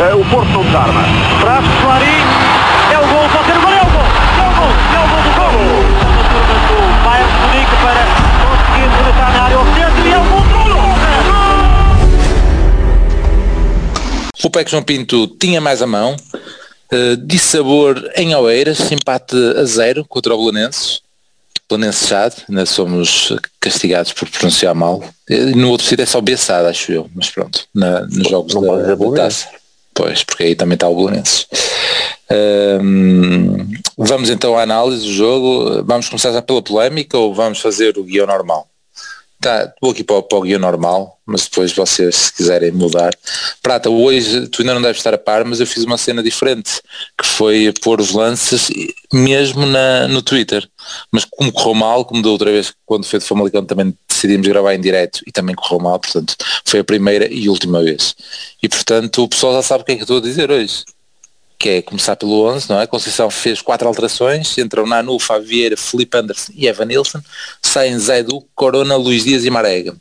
Uh, o Porto não desarma. Traz Clarim. É o gol. Pode ser o gol. É o gol. É o gol. É o gol do gol. Do Bayern de Munique para conseguir rematar na área oficial. E é o gol do O PEC João Pinto tinha mais a mão, uh, de sabor em Oeiras, empate a zero contra o Belenenses. Belenenses Chade, ainda somos castigados por pronunciar mal. Uh, No outro sítio é só Bessada, acho eu, mas pronto, na, nos jogos Não da, da taça. Pois, porque aí também está o Belenenses. Ahm, vamos então à análise do jogo. Vamos começar já pela polémica ou vamos fazer o guião normal? Tá, vou aqui para, o- para o guião normal, mas depois vocês se quiserem mudar. Prata, hoje tu ainda não deves estar a par, mas eu fiz uma cena diferente, que foi pôr os lances mesmo na, no Twitter. Mas como correu mal, como da outra vez quando foi de Famalicão também decidimos gravar em direto e também correu mal, portanto foi a primeira e última vez. E portanto o pessoal já sabe o que é que estou a dizer hoje que é começar pelo 11, não é? Conceição fez quatro alterações, entram Nanu, Fábio Vieira, Felipe Anderson e Evan Nilsson, saem Zé Du, Corona, Luís Dias e Marega.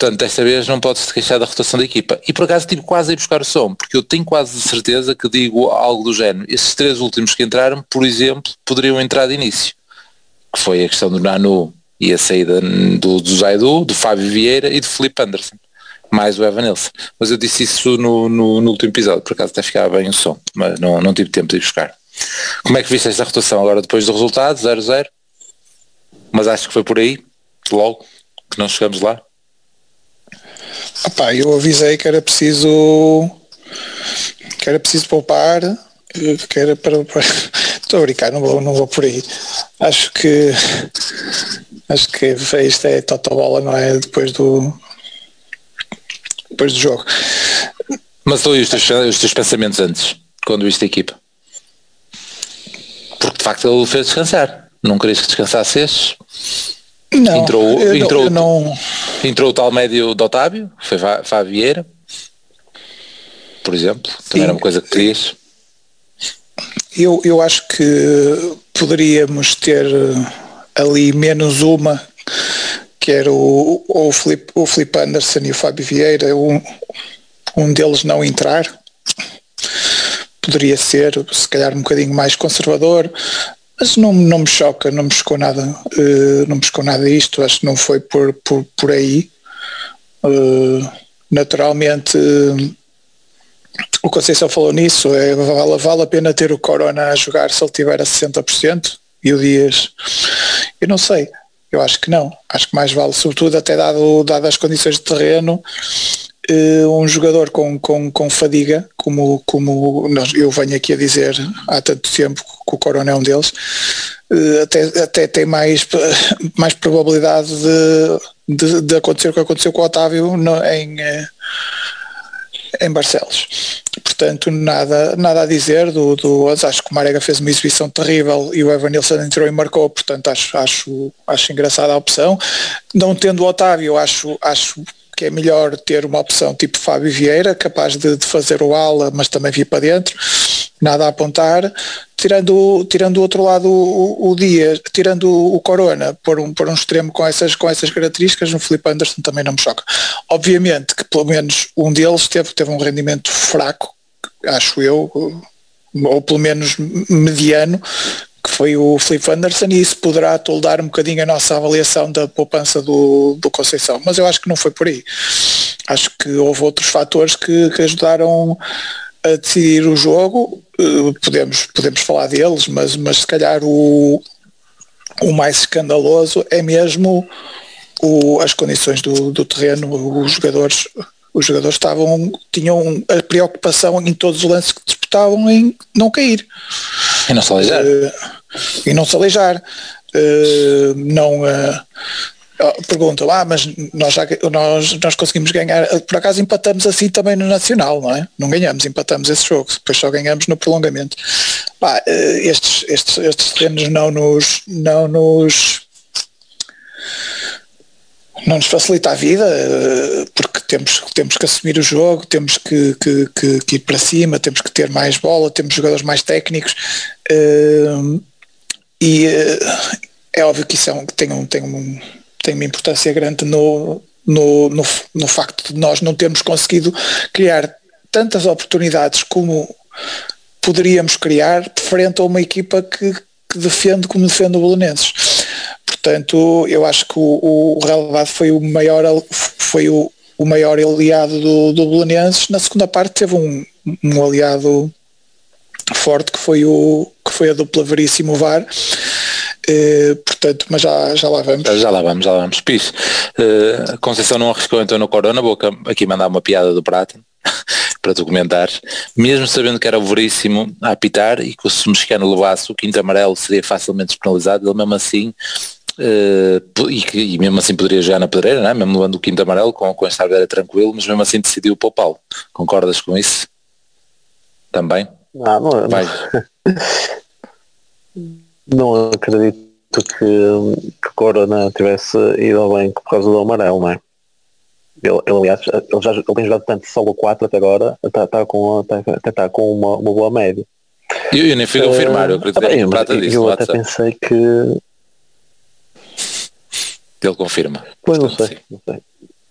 Portanto, desta vez não pode-se queixar da rotação da equipa. E por acaso tive quase a ir buscar o som, porque eu tenho quase certeza que digo algo do género. Esses três últimos que entraram, por exemplo, poderiam entrar de início. Que foi a questão do Nanu e a saída do, do Zaidu, do Fábio Vieira e do Felipe Anderson mais o Evan Nilsson. Mas eu disse isso no, no, no último episódio, por acaso até ficava bem o som, mas não, não tive tempo de ir buscar. Como é que viste esta rotação agora depois do resultado, 0-0? Mas acho que foi por aí, logo, que não chegamos lá. Opá, eu avisei que era preciso que era preciso poupar que era para, para- estou a brincar, não vou, não vou por aí acho que acho que isto é totobola, não é? Depois do depois do jogo Mas aí os teus, os teus pensamentos antes, quando viste a equipa. Porque de facto ele fez descansar. Não querias que descansasse estes. não, Entrou- eu, entrou- eu não Entrou o tal médio de Otávio, foi Fá- Fábio Vieira, por exemplo. Também Sim. era uma coisa que querias. Eu, eu acho que poderíamos ter eh, ali menos uma, que era o, o, Filipe, o Filipe Anderson e o Fábio Vieira, um, um deles não entrar. Poderia ser, se calhar, um bocadinho mais conservador, mas não, não me choca, não me chocou nada, eh, não me chocou nada isto, acho que não foi por, por, por aí. Eh, naturalmente, eh, o Conceição falou nisso, é, vale, vale a pena ter o Corona a jogar se ele tiver a 60% e o Dias, eu não sei, eu acho que não, acho que mais vale, sobretudo até dado, dado as condições de terreno, um jogador com, com, com fadiga, como, como nós, eu venho aqui a dizer há tanto tempo que o Corona é um deles, eh, até, até tem mais, mais probabilidade de, de, de acontecer o que aconteceu com o Otávio no, em, eh, em Barcelos. Portanto, nada, nada a dizer do, do acho que o Marega fez uma exibição terrível e o Evan Nilsson entrou e marcou, portanto acho, acho, acho engraçada a opção. Não tendo o Otávio, acho, acho que é melhor ter uma opção tipo Fábio Vieira, capaz de, de fazer o ala, mas também vir para dentro, nada a apontar. Tirando, tirando do outro lado o, o Dias, tirando o Corona, por um, por um extremo com essas, com essas características, no Felipe Anderson também não me choca. Obviamente que pelo menos um deles teve, teve um rendimento fraco, acho eu, ou pelo menos mediano, que foi o Felipe Anderson, e isso poderá toldar um bocadinho a nossa avaliação da poupança do, do Conceição. Mas eu acho que não foi por aí. Acho que houve outros fatores que, que ajudaram a decidir o jogo. Eh, Podemos, podemos falar deles, mas, mas se calhar o, o mais escandaloso é mesmo o- as condições do, do terreno, os jogadores, os jogadores estavam, tinham a preocupação em todos os lances que disputavam em não cair E não se aleijar. eh, e não se aleijar. Eh, não eh, oh, perguntam, ah, mas nós, já, nós, nós conseguimos ganhar, por acaso empatamos assim também no Nacional, não é? Não ganhamos, empatamos esse jogo, depois só ganhamos no prolongamento. Eh, estes, estes, estes terrenos não nos, não nos não nos facilita a vida eh, porque temos, temos que assumir o jogo, temos que, que, que- que ir para cima, temos que ter mais bola, temos jogadores mais técnicos eh, e eh, é óbvio que isso é um, tem, um, tem, um, tem uma importância grande no, no, no, no facto de nós não termos conseguido criar tantas oportunidades como poderíamos criar frente a uma equipa que, que defende como defende o Belenenses. Portanto, eu acho que o, o relevado foi o maior, foi o, o maior aliado do, do Belenenses. Na segunda parte teve um, um aliado forte que foi, o, que foi a dupla Veríssimo VAR. Uh, portanto, mas já, já lá vamos. Já lá vamos, já lá vamos. Pis, uh, Conceição não arriscou então no Corona, vou aqui mandar uma piada do Prata para tu comentares, mesmo sabendo que era o Veríssimo a apitar e que se o mexicano levasse o quinto amarelo seria facilmente penalizado, ele mesmo assim Uh, e, que, e mesmo assim poderia jogar na pedreira, né? mesmo levando o quinto amarelo com, com esta era tranquilo, mas mesmo assim decidiu poupá-lo. Concordas com isso? Também? Não, não, Vai. não acredito que, que Corona tivesse ido ao banco por causa do amarelo, não é? Ele, ele, aliás, ele já ele tem jogado tanto solo 4 até agora, está, está com, está, está com uma, uma boa média. Eu, eu nem fui confirmar, eu acredito que prata disso. Eu até WhatsApp. pensei que. Ele confirma. Pois não sei, não sei.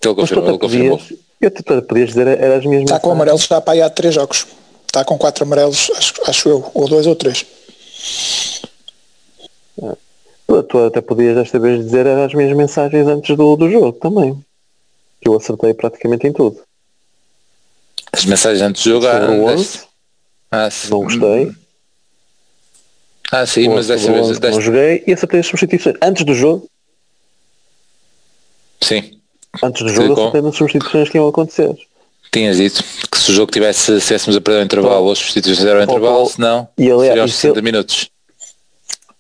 Ele confirmou, ele confirmou. Eu te podias dizer, era as mesmas. Está com amarelos já para aí há 3 jogos. Está com 4 amarelos, acho, acho eu, ou 2 ou 3. Tu até podias desta vez dizer as minhas mensagens antes do, do jogo também. Que eu acertei praticamente em tudo. As mensagens antes do jogo ah, ah, não gostei. Ah sim, mas dessa vez desta... não joguei e acertei as substituições. Antes do jogo. Sim. Antes do jogo acertei nas substituições que iam acontecer. Tinhas dito que se o jogo tivesse, se estivéssemos a perder o intervalo, ou as substituições eram o intervalo, senão e aliás, seriam aos 60 minutos.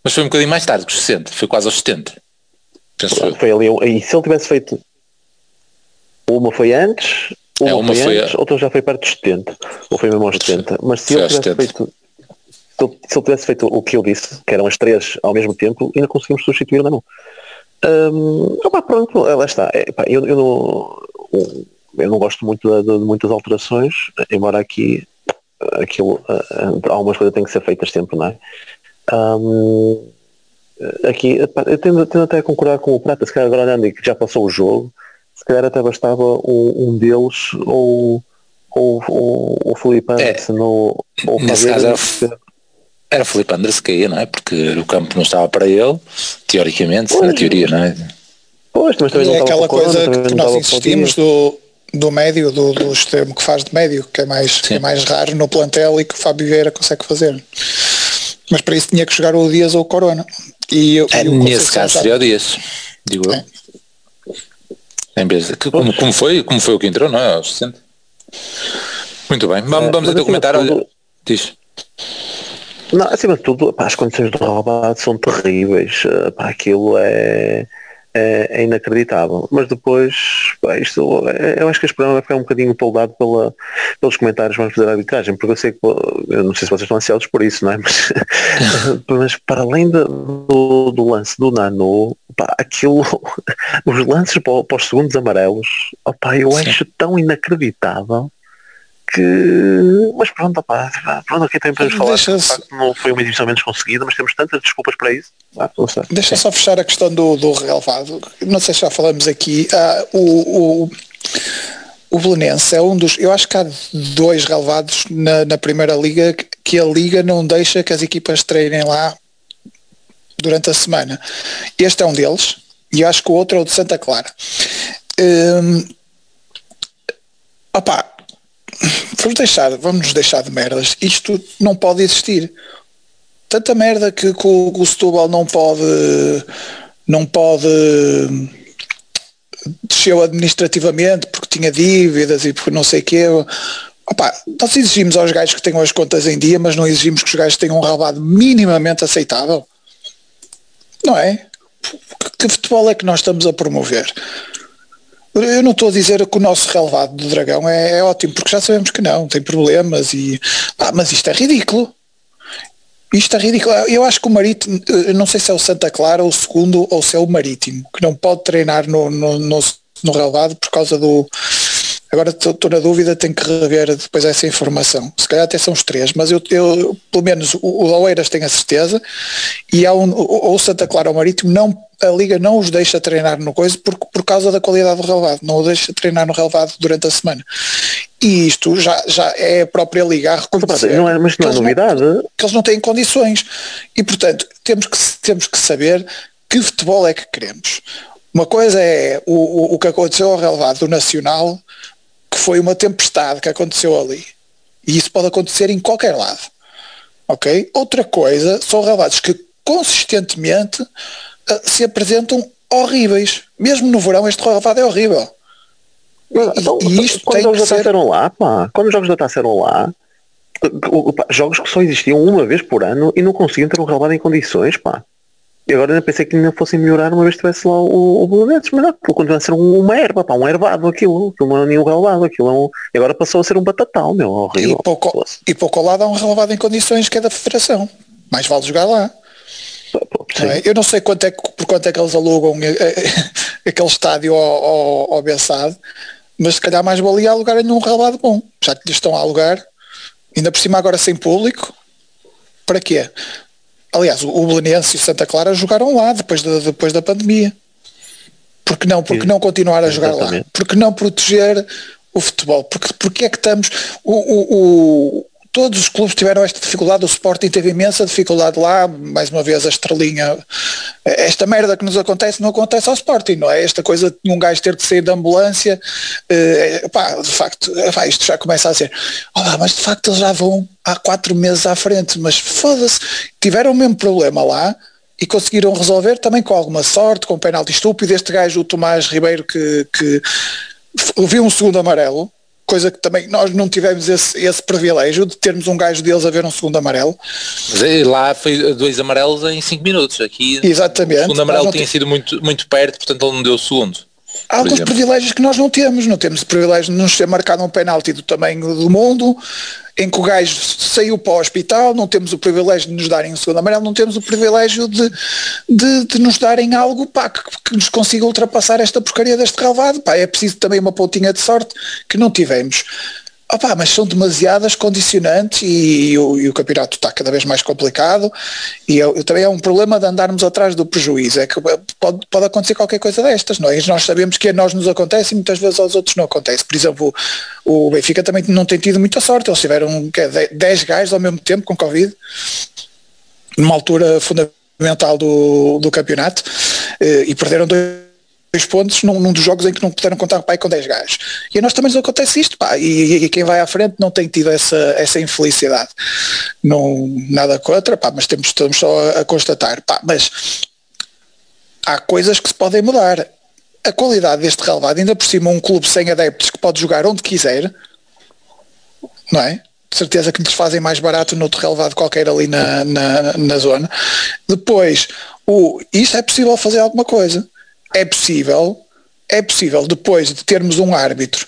Mas foi um bocadinho mais tarde que os 60, foi quase aos 70. Penso foi ali, e se ele tivesse feito uma foi antes, uma, é, uma foi, foi antes, a... outra já foi perto dos 70, ou foi mesmo aos 70. Mas se ele tivesse 70. feito se ele, se ele tivesse feito o que eu disse, que eram as três ao mesmo tempo, ainda conseguimos substituir ou não. Um, opa, pronto, lá está. É, eu, eu, não, eu não gosto muito de, de, muitas alterações, embora aqui aquilo, uh, algumas coisas têm que ser feitas sempre, não é? Um, aqui, eu tendo, tendo, até a concordar com o Prata, se calhar agora olhando que já passou o jogo, se calhar até bastava um, um deles ou ou, ou, ou Felipe Anderson é, ou, ou caso era, Felipe Anderson que ia, não é? Porque o campo não estava para ele, teoricamente, pois, na teoria, não é? Pois, mas também é aquela coisa que nós insistimos do, do médio, do, do extremo que faz de médio, que é mais, que é mais raro no plantel e que o Fábio Vieira consegue fazer. Mas para isso tinha que jogar o Dias ou o Corona. E, é, e nesse caso seria o Dias, digo é. eu. Em vez de, que, como, como, foi, como foi o que entrou, não é? Aos 60. Muito bem, vamos, é, vamos então comentar. Tudo... Diz. Não, acima de tudo, pá, as condições do Robado são terríveis. Pá, aquilo é é, é, inacreditável. Mas depois, pá, isto, é, eu acho que este programa vai ficar um bocadinho toldado pela, pelos comentários que vamos fazer a arbitragem, porque eu sei que, eu não sei se vocês estão ansiosos por isso, não é? Mas, mas para além de, do, do, lance do Nano, pá, aquilo, os lances para, para os segundos amarelos, opá, eu Sim. acho tão inacreditável que. Mas pronto, opá, pronto, aqui também podemos falar. Que, não foi uma edição menos conseguida, mas temos tantas desculpas para isso. Ah, Deixa só fechar a questão do, do relevado. Não sei se já falamos aqui. Ah, o, o, o Belenense é um dos. Eu acho que há dois relevados na, na Primeira Liga que a Liga não deixa que as equipas treinem lá durante a semana. Este é um deles e acho que o outro é o de Santa Clara. Hum, opá, vamos deixar, vamos nos deixar de merdas. Isto não pode existir. Tanta merda que, que, o, o Setúbal não pode não pode desceu administrativamente porque tinha dívidas e porque não sei o quê. Opa, nós exigimos aos gajos que tenham as contas em dia, mas não exigimos que os gajos tenham um rabado minimamente aceitável. Não é? Que futebol é que nós estamos a promover? Eu não estou a dizer que o nosso relevado do Dragão é, é ótimo, porque já sabemos que não, tem problemas e. Ah, mas isto é ridículo. Isto é ridículo. Eu acho que o Marítimo, não sei se é o Santa Clara ou o segundo ou se é o Marítimo, que não pode treinar no, no, no, no relevado por causa do. Agora estou na dúvida, tenho que rever depois essa informação. Se calhar até são os três, mas eu, eu pelo menos o, o Oeiras tenho a certeza, e há um, ou Santa Clara ou o Marítimo não a Liga não os deixa treinar no coisa por, por causa da qualidade do relevado, não o deixa treinar no relevado durante a semana. E isto já, já é a própria Liga a reconhecer. Não é, mas não é novidade. Não, que eles não têm condições. E, portanto, temos que, temos que saber que futebol é que queremos. Uma coisa é o, o, o que aconteceu ao relevado do Nacional, que foi uma tempestade que aconteceu ali. E isso pode acontecer em qualquer lado. Ok? Outra coisa são relevados que consistentemente uh, se apresentam horríveis. Mesmo no verão este relevado é horrível. Então, e isto quando os jogos da taça eram lá, pá, quando os jogos da taça eram lá, jogos que só existiam uma vez por ano e não conseguiam ter um relevado em condições, pá. E agora ainda pensei que ainda fossem melhorar uma vez que tivesse lá o, o Belenenses, mas não, continua a ser uma erva, pá, um ervado aquilo, aquilo não é nenhum relevado, aquilo é um, e agora passou a ser um batatal, meu, horrível. E pouco, e pouco ao lado há um relevado em condições que é da Federação. Mais vale jogar lá. É? Eu não sei quanto é, por quanto é que eles alugam eh, eh, aquele estádio ao, ao, ao Bessade, mas se calhar mais valia alugar num relevado bom, já que lhes estão a alugar, ainda por cima agora sem público, para quê? Aliás, o Belenense e o Santa Clara jogaram lá depois, de, depois da pandemia. Porque não? Porque não continuar a jogar lá? Porque não proteger o futebol? Porque, porque é que estamos. O, o, todos os clubes tiveram esta dificuldade, o Sporting teve imensa dificuldade lá, mais uma vez a estrelinha, esta merda que nos acontece não acontece ao Sporting, não é? Esta coisa de um gajo ter que sair da ambulância, uh, pá, de facto, pá, isto já começa a ser, oh, mas de facto eles já vão há quatro meses à frente, mas foda-se, tiveram o mesmo problema lá, e conseguiram resolver também com alguma sorte, com um penalti estúpido, este gajo, o Tomás Ribeiro, que, que viu um segundo amarelo, coisa que também nós não tivemos esse, esse privilégio de termos um gajo deles a ver um segundo amarelo. Mas lá foi dois amarelos em cinco minutos. Aqui Exatamente. o segundo amarelo tinha sido muito, muito perto, portanto ele não deu o segundo. Há alguns exemplo. privilégios que nós não temos. Não temos o privilégio de nos ser marcado um penalti do tamanho do mundo, em que o gajo saiu para o hospital, não temos o privilégio de nos darem um segundo amarelo, não temos o privilégio de, de, de nos darem algo pá, que, que, nos consiga ultrapassar esta porcaria deste relvado. Pá, é preciso também uma pontinha de sorte que não tivemos. Opa, mas são demasiadas condicionantes e, e, o, e, o, campeonato está cada vez mais complicado e eu, eu, também é um problema de andarmos atrás do prejuízo, é que pode, pode acontecer qualquer coisa destas, não é? E nós sabemos que a nós nos acontece e muitas vezes aos outros não acontece. Por exemplo, o, o Benfica também não tem tido muita sorte, eles tiveram que, 10 gajos ao mesmo tempo com Covid, numa altura fundamental do, do campeonato, eh, e perderam dois dois pontos num, num, dos jogos em que não puderam contar pai com 10 gajos. E a nós também nos acontece isto, pá, e, e, quem vai à frente não tem tido essa, essa infelicidade. Não, nada contra, pá, mas temos, estamos só a, a constatar, pá, mas há coisas que se podem mudar. A qualidade deste relevado, ainda por cima um clube sem adeptos que pode jogar onde quiser, não é? de certeza que lhes fazem mais barato no outro relevado qualquer ali na, na, na zona. Depois, o, isto é possível fazer alguma coisa é possível, é possível depois de termos um árbitro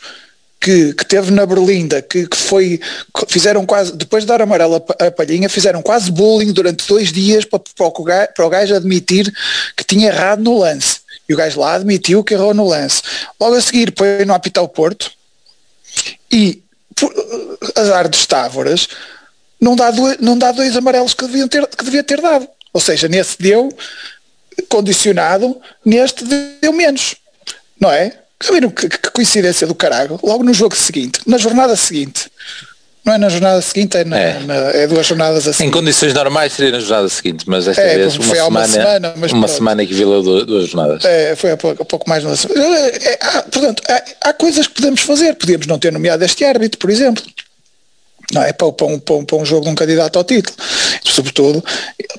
que, que teve na Berlinda, que, que foi, fizeram quase, depois de dar amarelo a, palhinha, fizeram quase bullying durante dois dias para, para, o gajo, para o gajo admitir que tinha errado no lance. E o gajo lá admitiu que errou no lance. Logo a seguir põe no apitar Porto e por, azar dos Távoras não dá, dois, não dá dois amarelos que, deviam ter, que devia ter dado. Ou seja, nesse deu condicionado, neste deu menos, não é? Que, que coincidência do caralho, logo no jogo seguinte, na jornada seguinte, não é na jornada seguinte, é, na, é. Na, é duas jornadas assim. Em condições normais seria na jornada seguinte, mas esta é, vez uma semana, uma semana, uma semana equivaleu duas, duas jornadas. É, foi a pouco, a pouco mais uma semana. É, há, portanto, há, há, coisas que podemos fazer, podíamos não ter nomeado este árbitro, por exemplo. Não é para, para, um, para, um, para um jogo de um candidato ao título. Sobretudo,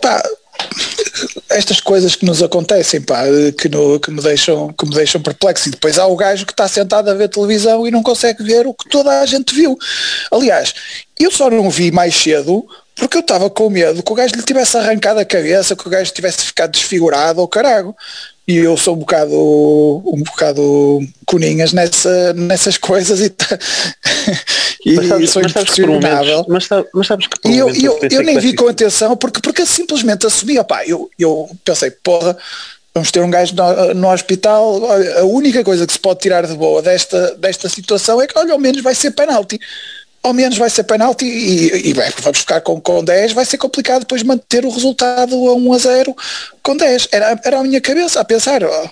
pá, estas coisas que nos acontecem, pá, que, no, que, me deixam, que me deixam perplexo. E depois há o gajo que está sentado a ver televisão e não consegue ver o que toda a gente viu. Aliás, eu só não vi mais cedo porque eu estava com medo que o gajo lhe tivesse arrancado a cabeça, que o gajo tivesse ficado desfigurado ou carago e eu sou um bocado um bocado coninhas nessa, nessas coisas e, tá, e mas sabes, sou impressionável. Mas, mas, sabes que e eu, eu, eu, nem vi com atenção porque, porque simplesmente assumi, opá, eu, eu pensei, porra, vamos ter um gajo no, no, hospital, a única coisa que se pode tirar de boa desta, desta situação é que olha, ao menos vai ser penalti ao menos vai ser penalti e, e bem, vamos ficar com, com 10, vai ser complicado depois manter o resultado a 1 a 0 com 10. Era, era a minha cabeça a pensar, oh,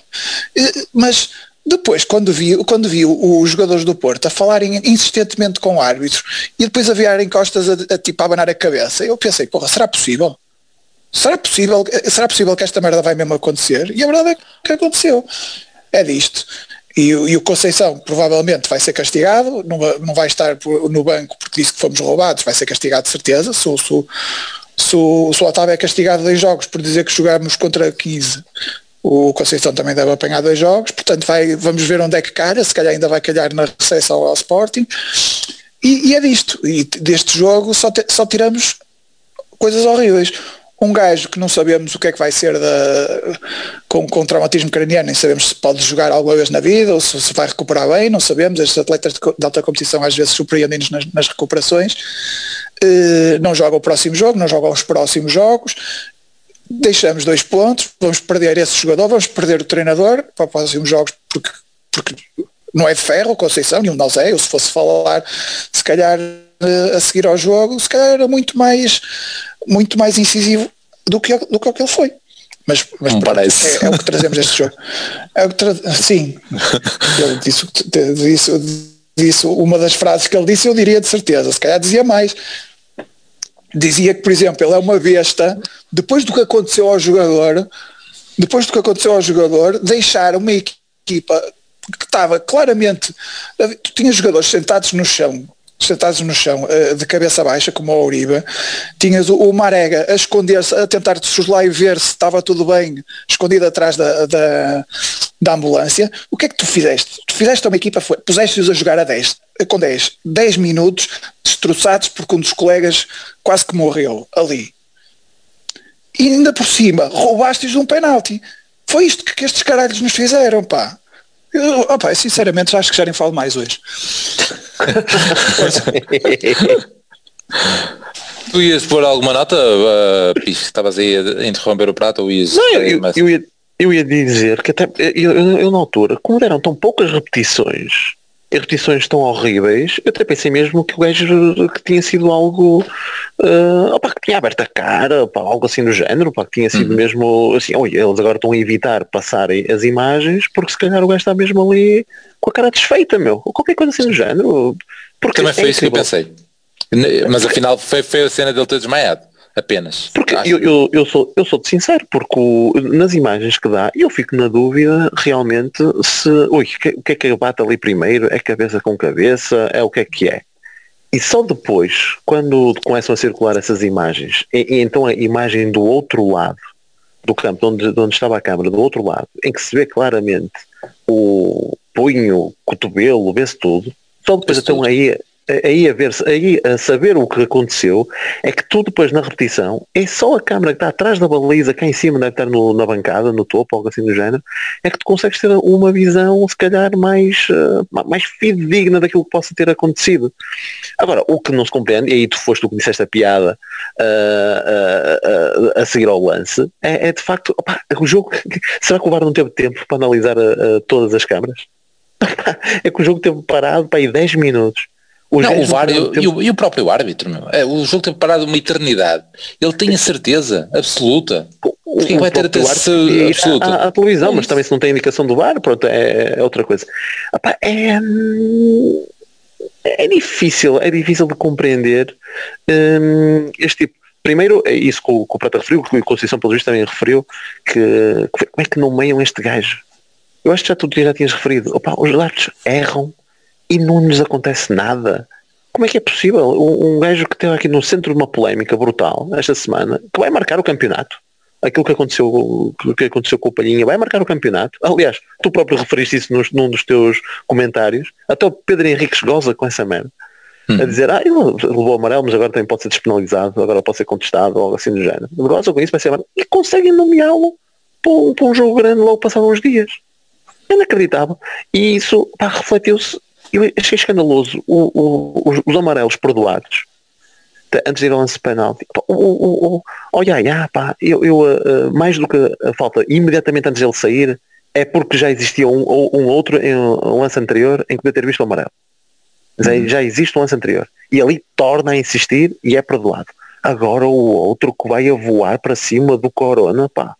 mas Depois, quando vi, quando vi os jogadores do Porto a falarem insistentemente com árbitros e depois a virarem costas a, a, tipo, a abanar a cabeça, eu pensei, porra, será possível? Será possível, será possível que esta merda vai mesmo acontecer? E a verdade é que aconteceu. É disto. E, e, o Conceição provavelmente vai ser castigado, não, não vai estar no banco porque disse que fomos roubados, vai ser castigado de certeza. Se, se, se, se o Otávio é castigado dois jogos por dizer que jogamos contra 15, o Conceição também deve apanhar dois jogos, portanto vai, vamos ver onde é que calha, se calhar ainda vai calhar na recepção ao Sporting. E, e, é disto. E deste jogo só, te, só tiramos coisas horríveis um gajo que não sabemos o que é que vai ser da, com, com traumatismo craniano, nem sabemos se pode jogar alguma vez na vida ou se, se vai recuperar bem, não sabemos. Estes atletas de, de alta competição às vezes surpreendem-nos nas, nas, recuperações. Uh, não joga o próximo jogo, não joga os próximos jogos. Deixamos dois pontos, vamos perder esse jogador, vamos perder o treinador para os próximos jogos porque, porque não é de ferro, Conceição, nenhum de nós é. Eu se fosse falar, se calhar a seguir ao jogo, se calhar era muito mais muito mais incisivo do que, do que o que ele foi. Mas, mas pronto, é, é, o que trazemos este jogo. É o que tra... Sim, ele disse, disse, disse uma das frases que ele disse, eu diria de certeza, se calhar dizia mais. Dizia que, por exemplo, ele é uma besta, depois do que aconteceu ao jogador, depois do que aconteceu ao jogador, deixar uma equipa que estava claramente, tu tinhas jogadores sentados no chão, sentados no chão, uh, de cabeça baixa, como o Uribe, tinhas o, Marega a esconder-se, a tentar lá e ver se estava tudo bem, escondido atrás da, da, da, ambulância. O que é que tu fizeste? Tu fizeste uma equipa, puseste-os a jogar a 10, com 10, 10 minutos, destroçados porque um dos colegas quase que morreu ali. E ainda por cima, roubaste-os um penalti. Foi isto que, que estes caralhos nos fizeram, pá. Eu, opa, sinceramente, acho que já nem falo mais hoje. tu ias pôr alguma nota, uh, estavas aí a interromper o prato ou ias... Não, eu, eu, ia, eu ia dizer que até eu, eu, eu na altura, como deram tão poucas repetições, e repetições tão horríveis, eu até pensei mesmo que o gajo que tinha sido algo uh, opa, que tinha aberto a cara, opa, algo assim do género, opa, que tinha sido uhum. mesmo assim, eles agora estão a evitar passarem as imagens porque se calhar o gajo está mesmo ali com a cara desfeita, meu, ou qualquer coisa assim do género. Porque Também é foi isso que eu pensei. Mas afinal foi, foi a cena dele ter desmaiado apenas. Porque eu, eu, eu, sou, eu sou de sincero, porque o, nas imagens que dá, eu fico na dúvida realmente se ui, que, o que é que bate ali primeiro? É cabeça com cabeça? É o que é que é? E só depois, quando começam a circular essas imagens, e, e então a imagem do outro lado do campo, onde, onde estava a câmara, do outro lado, em que se vê claramente o punho, o cotovelo, vê-se tudo, só depois então aí aí a ver aí a saber o que aconteceu é que tu depois na repetição é só a câmera que está atrás da baliza cá em cima deve estar no, na bancada no topo algo assim do género é que tu consegues ter uma visão se calhar mais uh, mais fidedigna daquilo que possa ter acontecido. Agora o que não se compreende e aí tu foste o que disseste a piada uh, uh, a seguir ao lance é, é de facto opa, o jogo será que o VAR não teve tempo para analisar todas as câmaras? É que o jogo teve parado para aí 10 minutos o não, o VAR e, o, e, o, próprio árbitro, meu. É, o jogo teve parado uma eternidade. Ele tem a certeza absoluta. O, Quem vai ter a certeza absoluta? A, a, televisão, é mas também se não tem indicação do VAR, pronto, é, é outra coisa. Epá, é, é difícil, é difícil de compreender hum, este tipo. Primeiro, é isso que o, que o Prata referiu, que o Conceição pelo visto também referiu, que, que como é que nomeiam este gajo? Eu acho que já tu já tinhas referido. Opa, os árbitros erram e não nos acontece nada. Como é que é possível? Um, um gajo que esteve aqui no centro de uma polémica brutal esta semana, que vai marcar o campeonato. Aquilo que aconteceu, que aconteceu com o Palhinha vai marcar o campeonato. Aliás, tu próprio referiste isso nos, num dos teus comentários. Até o Pedro Henriques goza com essa merda. Hum. A dizer, ah, ele levou amarelo, mas agora também pode ser despenalizado, agora pode ser contestado, ou algo assim do género. Goza com isso, vai ser amarelo. E conseguem nomeá-lo para, um, para um jogo grande logo passados uns dias. É inacreditável. E isso refletiu-se eu achei escandaloso o, o, os, os, amarelos perdoados antes de ir ao lance penal. O, o, o, olha aí, ah, pá, eu, eu uh, mais do que a falta imediatamente antes dele sair, é porque já existia um, um outro em um lance anterior em que podia ter visto o amarelo. Já, uhum. já existe um lance anterior. E ali torna a insistir e é perdoado. Agora o outro que vai a voar para cima do corona, pá.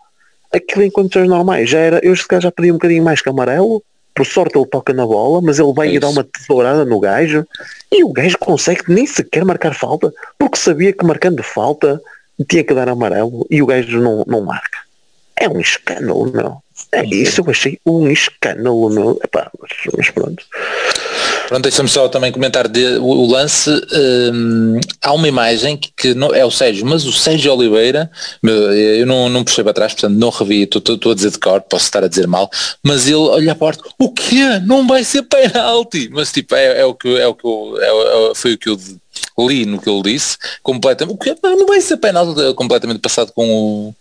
Aquilo em condições normais já era, eu já pedi um bocadinho mais que amarelo, por sorte ele toca na bola, mas ele vai é dar uma tesourada no gajo e o gajo consegue nem sequer marcar falta, porque sabia que marcando falta tinha que dar amarelo e o gajo não, não marca. É um escândalo, não. É, isso eu achei um escândalo, meu. Epá, mas, mas pronto. Pronto, deixa-me só também comentar de, o, o lance. Hum, há uma imagem que, que, não, é o Sérgio, mas o Sérgio Oliveira, eu não, não puxei para trás, portanto não revi, estou a dizer de cor, posso estar a dizer mal, mas ele olha a porta, o quê? Não vai ser penalti! Mas tipo, é, é o que, é o que eu, é, é, foi o que eu li no que ele disse, completamente, o quê? Não vai ser penalti, completamente passado com o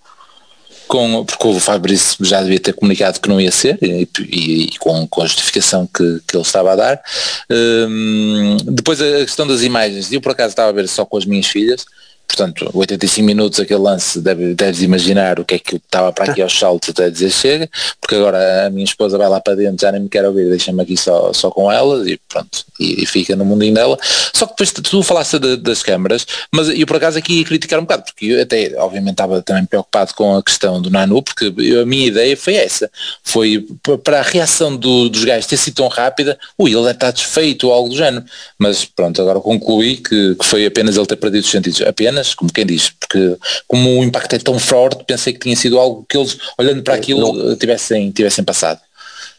com, porque o Fabrício já devia ter comunicado que não ia ser e, e, e com, com, a justificação que, que ele estava a dar. Um, depois a questão das imagens, eu por acaso estava a ver só com as minhas filhas, portanto 85 minutos aquele lance deve, deves imaginar o que é que estava para aqui aos saltos até dizer chega porque agora a minha esposa vai lá para dentro já nem me quer ouvir deixa-me aqui só, só com elas e pronto e, e, fica no mundinho dela. Só que depois tu falaste de, das câmaras mas eu por acaso aqui ia criticar um bocado porque eu até obviamente estava também preocupado com a questão do Nanu porque eu, a minha ideia foi essa foi para a reação do, dos gajos ter sido tão rápida o ele deve estar desfeito ou algo do género. Mas pronto agora concluí que, que foi apenas ele ter perdido os sentidos. Apenas apenas, como quem diz, porque como o impacto é tão forte, pensei que tinha sido algo que eles, olhando para aquilo, não. tivessem, tivessem passado.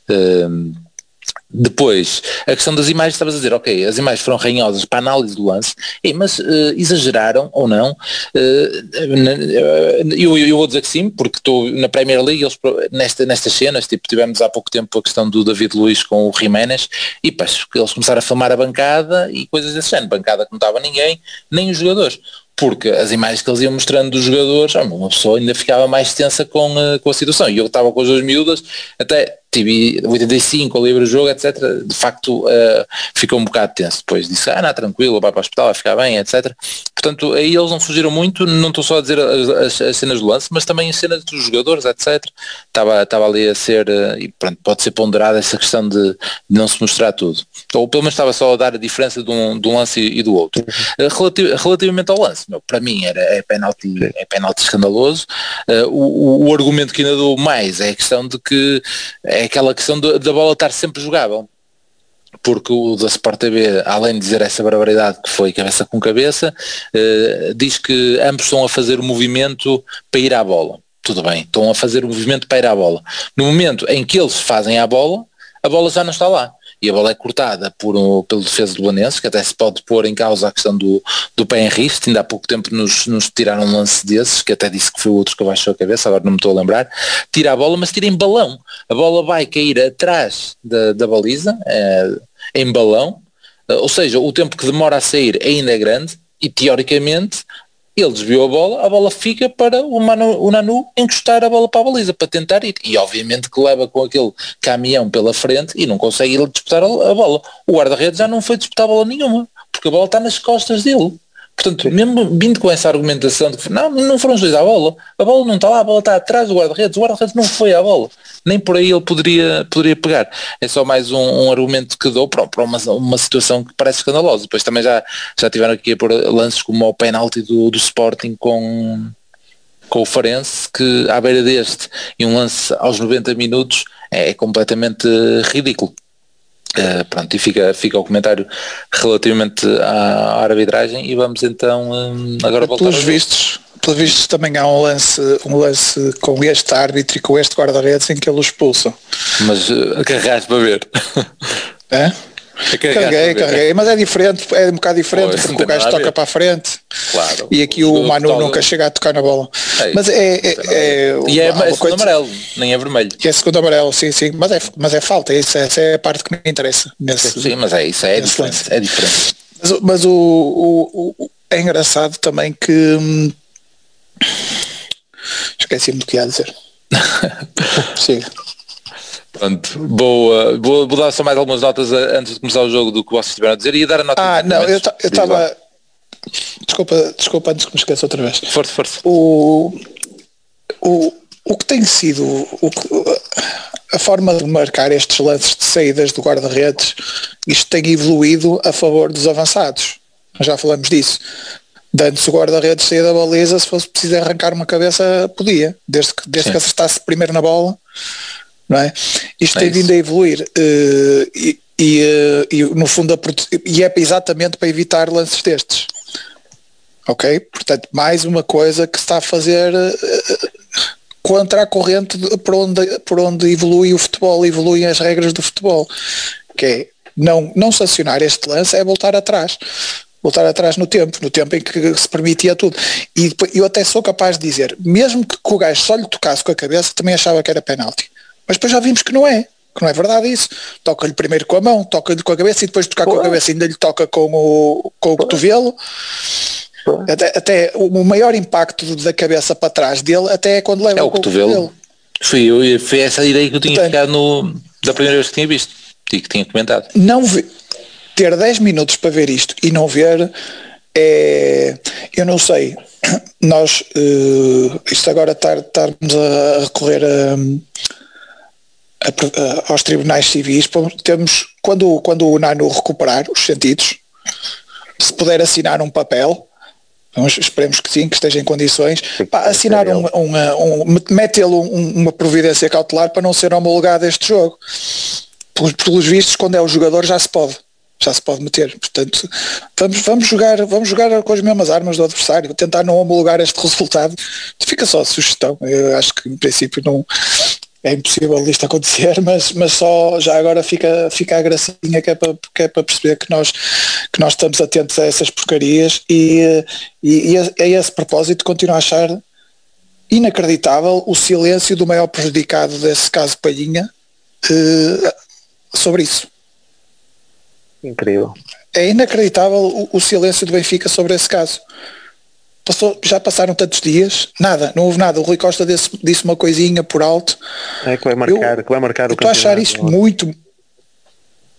Uh, depois, a questão das imagens, estavas a dizer, ok, as imagens foram ranhosas para a análise do lance, mas uh, exageraram ou não? Uh, eu, eu, vou dizer que sim, porque estou na Premier League, eles, nesta, nestas cenas, tipo, tivemos há pouco tempo a questão do David Luiz com o Jiménez, e pá, eles começaram a filmar a bancada e coisas desse género, bancada que não estava ninguém, nem os jogadores porque as imagens que eles iam mostrando dos jogadores, uma pessoa ainda ficava mais tensa com, a, com a situação. E eu estava com as duas miúdas, até tive 85 a livre jogo, etc. De facto uh, ficou um bocado tenso. Depois disse, ah, não, tranquilo, vai para o hospital, vai ficar bem, etc. Portanto, aí eles não fugiram muito, não estou só a dizer as, as, as, cenas do lance, mas também as cenas dos jogadores, etc. Estava, estava ali a ser, uh, e pronto, pode ser ponderada essa questão de, de, não se mostrar tudo. Ou pelo menos estava só a dar a diferença de um, de um lance e, e do outro. Uh, relativ, relativamente ao lance, meu, para mim era, é penalti, é penalti escandaloso. o, o, argumento que ainda dou mais é a questão de que é aquela questão da bola estar sempre jogável porque o da Sport TV, além de dizer essa barbaridade que foi cabeça com cabeça, eh, diz que ambos estão a fazer o movimento para ir à bola. Tudo bem, estão a fazer o movimento para ir à bola. No momento em que eles fazem a bola, a bola já não está lá e a bola é cortada por um, pelo defesa do Belenenses, que até se pode pôr em causa a questão do, do pé em risco, ainda há pouco tempo nos, nos tiraram um lance desses, que até disse que foi o outro que abaixou a cabeça, agora não me estou a lembrar, tira a bola, mas tira em balão, a bola vai cair atrás da, da baliza, é, em balão, ou seja, o tempo que demora a sair ainda é grande, e teoricamente ele desviou a bola, a bola fica para o, Manu, o Nanu encostar a bola para a baliza, para tentar ir. E obviamente que leva com aquele caminhão pela frente e não consegue ir disputar a, a bola. O guarda-redes já não foi disputar a bola nenhuma, porque a bola está nas costas dele. Portanto, mesmo vindo com essa argumentação de que não, não foram os dois à bola, a bola não está lá, a bola está atrás do guarda-redes, o guarda-redes não foi à bola, nem por aí ele poderia, poderia pegar. É só mais um, um argumento que dou para, para uma, uma situação que parece escandalosa. Depois também já, já tiveram aqui a pôr lances como o penalti do, do Sporting com, com o Farense, que à beira deste e um lance aos 90 minutos é, é completamente ridículo. Uh, pronto, e fica, fica o comentário relativamente à, à arbitragem e vamos então um, agora voltar pelos vistos pelos vistos também há um lance um lance com este árbitro e com este guarda-redes em que ele o expulsa mas uh, carregaste para ver é? Carreguei, carreguei, mas é diferente, é um bocado diferente oh, porque o gajo toca para a frente claro, e aqui o, o Manu nunca chega a tocar na bola. É, mas é, é, é e é, é segundo amarelo, nem é vermelho. E é segundo amarelo, sim, sim, mas é, mas é falta, isso, essa é a parte que me interessa. Nesse, sim, mas é isso, é diferente, é diferente. Mas, mas o, o, o, é engraçado também que hum, esqueci-me do que ia dizer. Siga. Pronto, boa. Vou, vou, dar só mais algumas notas antes de começar o jogo do que vocês estiveram a dizer e dar a nota. Ah, não, eu estava. Desculpa, desculpa antes que me esqueça outra vez. Força, força. O, o, o que tem sido o, a forma de marcar estes lances de saídas do guarda-redes, isto tem evoluído a favor dos avançados. Já falamos disso. Antes o guarda-redes saía da baliza, se fosse preciso arrancar uma cabeça, podia. Desde que, desde que acertasse primeiro na bola, não é? Isto é tem vindo a evoluir uh, e, e, uh, e, no fundo e é exatamente para evitar lances destes. Ok? Portanto, mais uma coisa que se está a fazer uh, contra a corrente por, onde, por onde evolui o futebol, evoluem as regras do futebol. Que é não, não sancionar este lance é voltar atrás voltar atrás no tempo, no tempo em que se permitia tudo. E eu até sou capaz de dizer, mesmo que, o gajo só lhe tocasse com a cabeça, também achava que era penalti. Mas depois já vimos que não é, que não é verdade isso. Toca-lhe primeiro com a mão, toca-lhe com a cabeça e depois de tocar Pô. com a cabeça ainda lhe toca com o, com o cotovelo. Até, até, o maior impacto da cabeça para trás dele até é quando leva é o, cotovelo. cotovelo. Foi, eu, foi essa ideia que eu tinha Portanto, ficado no, da primeira vez que tinha visto e que tinha comentado. Não vi, ter 10 minutos para ver isto e não ver é, eu não sei, nós uh, isto agora estarmos a recorrer a, a, a, aos tribunais civis, temos, quando, quando o Nano recuperar os sentidos, se puder assinar um papel, Vamos, esperemos que sim, que esteja em condições, assinar um, um, um metê-lo uma providência cautelar para não ser homologado este jogo. Pelos, pelos vistos, quando é o jogador já se pode já se pode meter. Portanto, vamos, vamos, jogar, vamos jogar com as mesmas armas do adversário, tentar não homologar este resultado. Fica só a sugestão. Eu acho que em princípio não é impossível isto acontecer, mas, mas só já agora fica, fica a gracinha que é, para, que é para perceber que nós, que nós estamos atentos a essas porcarias e, e, e a, a esse propósito continuo a achar inacreditável o silêncio do maior prejudicado desse caso Palhinha eh, sobre isso. Incrível. É inacreditável o, o silêncio do Benfica sobre esse caso. Passou, já passaram tantos dias, nada, não houve nada. O Rui Costa disse, disse uma coisinha por alto. É que vai marcar, eu, que vai marcar o Estou a achar isto muito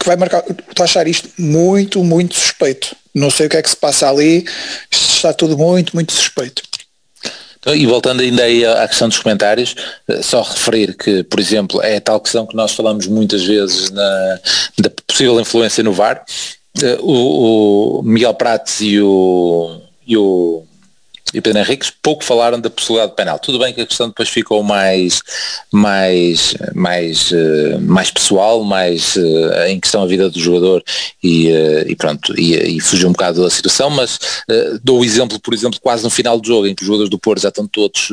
que vai marcar, estou a achar isto muito, muito suspeito. Não sei o que é que se passa ali, está tudo muito, muito suspeito. Então, e voltando ainda aí à questão dos comentários, eh, só referir que, por exemplo, é tal questão que nós falamos muitas vezes na, da possível influência no VAR. Eh, o, o Miguel Prates e o, e o e Pedro Henriques pouco falaram da possibilidade de penal. Tudo bem que a questão depois ficou mais, mais, mais, uh, mais pessoal, mais uh, em questão a vida do jogador e, uh, e pronto, e, e, fugiu um bocado da situação, mas dou o exemplo, por exemplo, quase no final do jogo, em que os jogadores do Porto já estão todos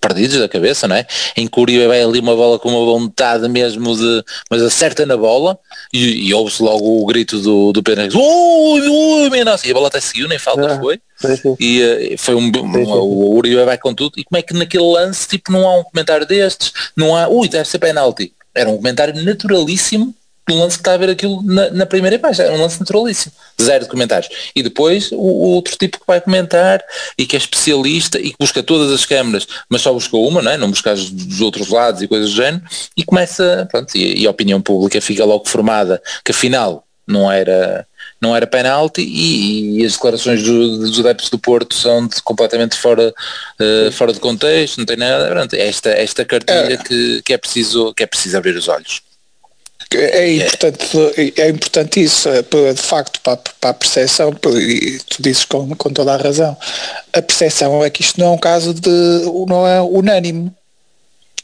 perdidos da cabeça, não é? Em que o Uribe vai ali uma bola com uma vontade mesmo de, mas acerta na bola e, e ouve-se logo o grito do, do Pedro Henrique, ui, ui, minha nossa, e a bola até seguiu, nem falta ah, foi, sim. e uh, foi um, um, o Uribe vai com tudo, e como é que naquele lance, tipo, não há um comentário destes, não há, ui, deve ser penalti, era um comentário naturalíssimo um lance que está a ver aquilo na, na primeira página, é um lance naturalíssimo, zero de comentários. E depois o, o, outro tipo que vai comentar e que é especialista e que busca todas as câmaras, mas só buscou uma, não é? Não busca dos outros lados e coisas do género, e começa, pronto, e, e a opinião pública fica logo formada que afinal não era não era penalti e, e, as declarações do, dos adeptos do Porto são de, completamente fora, uh, fora de contexto, não tem nada, esta, esta cartilha é. que, que, é preciso, que é preciso abrir os olhos. É, importante, é importante isso, é, de facto, para, a percepção, e tu dizes com, com toda a razão, a percepção é que isto não é um caso de, não é unânime.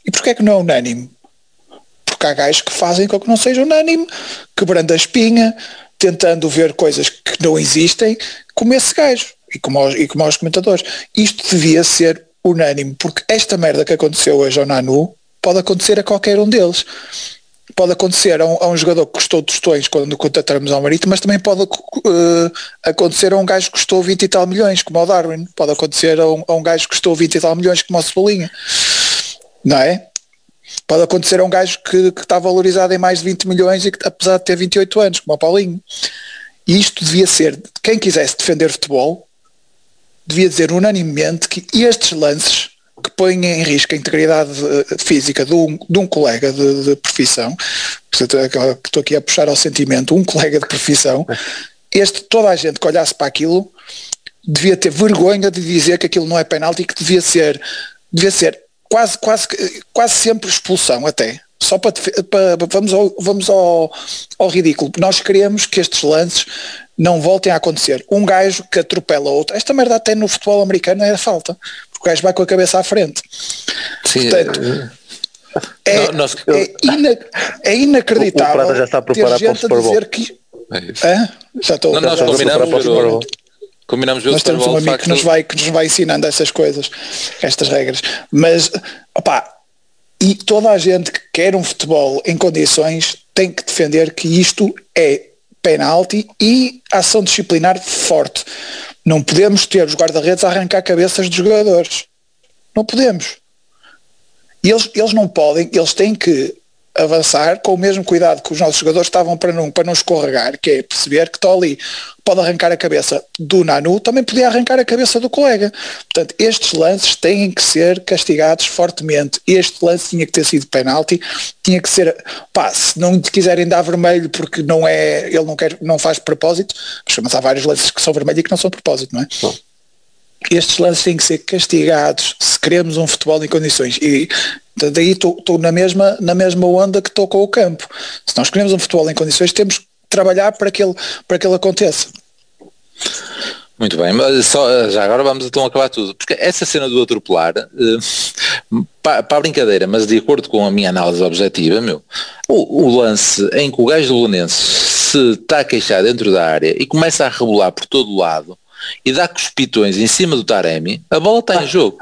E porquê é que não é unânime? Porque há gajos que fazem com que não seja unânime, quebrando a espinha, tentando ver coisas que não existem, como esse gajo, e como e como aos comentadores. Isto devia ser unânime, porque esta merda que aconteceu hoje ao Nanu pode acontecer a qualquer um deles pode acontecer a um, a um, jogador que custou tostões quando contratarmos ao Marítimo, mas também pode uh, acontecer a um gajo que custou 20 e tal milhões, como o Darwin. Pode acontecer a um, a um gajo que custou 20 e tal milhões, como o Cebolinha. Não é? Pode acontecer a um gajo que, que está valorizado em mais de 20 milhões e que, apesar de ter 28 anos, como o Paulinho. E isto devia ser, quem quisesse defender futebol, devia dizer unanimemente que estes lances que põe em risco a integridade eh, física de um, de um colega de, de profissão, portanto, é estou aqui a puxar ao sentimento, um colega de profissão, este, toda a gente que olhasse para aquilo devia ter vergonha de dizer que aquilo não é penalti e que devia ser, devia ser quase, quase, quase sempre expulsão até. Só para, para vamos, ao, vamos ao, ao ridículo. Nós queremos que estes lances não voltem a acontecer. Um gajo que atropela outro. Esta merda até no futebol americano é falta. O gajo vai com a cabeça à frente. Sim, Portanto, É, nós, é, ina, é inacreditável. O, o já está preparado para o Super Bowl. Que, é Já estou. Não, nós combinamos para o Super Bowl. Combinamos ver Nós temos um amigo que nos, vai, que nos vai ensinando essas coisas, estas regras. Mas, opá, e toda a gente que quer um futebol em condições tem que defender que isto é penalti e ação disciplinar forte. Não podemos ter os guarda-redes a arrancar cabeças dos jogadores. Não podemos. Eles, eles não podem, eles têm que avançar com o mesmo cuidado que os nossos jogadores estavam para não, para não escorregar, que é perceber que ali, pode arrancar a cabeça do Nanu, também podia arrancar a cabeça do colega. Portanto, estes lances têm que ser castigados fortemente. Este lance tinha que ter sido penalti, tinha que ser, pá, se não quiserem dar vermelho porque não é, ele não quer, não faz propósito, mas há vários lances que são vermelhos e que não são propósito, não é? Bom estes lances têm que ser castigados se queremos um futebol em condições. E Daí estou na mesma, na mesma onda que estou com o campo. Se nós queremos um futebol em condições, temos que trabalhar para que ele, para que ele aconteça. Muito bem, mas só, já agora vamos então acabar tudo. Porque essa cena do atropelar, eh, para, a brincadeira, mas de acordo com a minha análise objetiva, meu, o, o lance em que o gajo do Lunense se está a queixar dentro da área e começa a rebolar por todo o lado e dá cuspitões em cima do Taremi, a bola está ah. em jogo.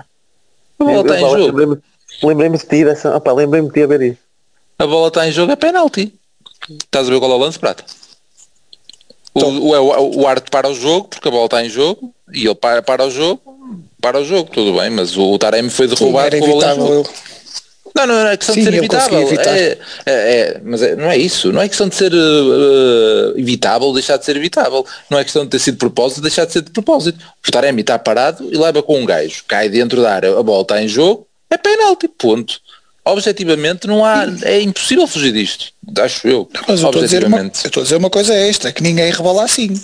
A bola está em jogo. Lembrei-me de ti dessa. Opa, lembrei-me de ti a ver isso. A bola está em jogo, é penalti. Estás a ver qual é o lance, Prata? O, o, o, o Arte para o jogo, porque a bola está em jogo, e ele para, para o jogo, para o jogo, tudo bem, mas o, o Taremi foi derrubado com a bola em jogo. Não, não, não é questão Sim, de ser evitável. É, é, é, mas é, não é isso. Não é questão de ser uh, evitável, deixar de ser evitável. Não é questão de ter sido de propósito, deixar de ser de propósito. O Taremi está parado e leva com um gajo. Cai dentro da área, a bola está em jogo, é penalti, ponto. Objetivamente não há, é impossível fugir disto, acho eu. Mas eu estou a dizer uma, a dizer uma coisa extra, que ninguém rebola assim.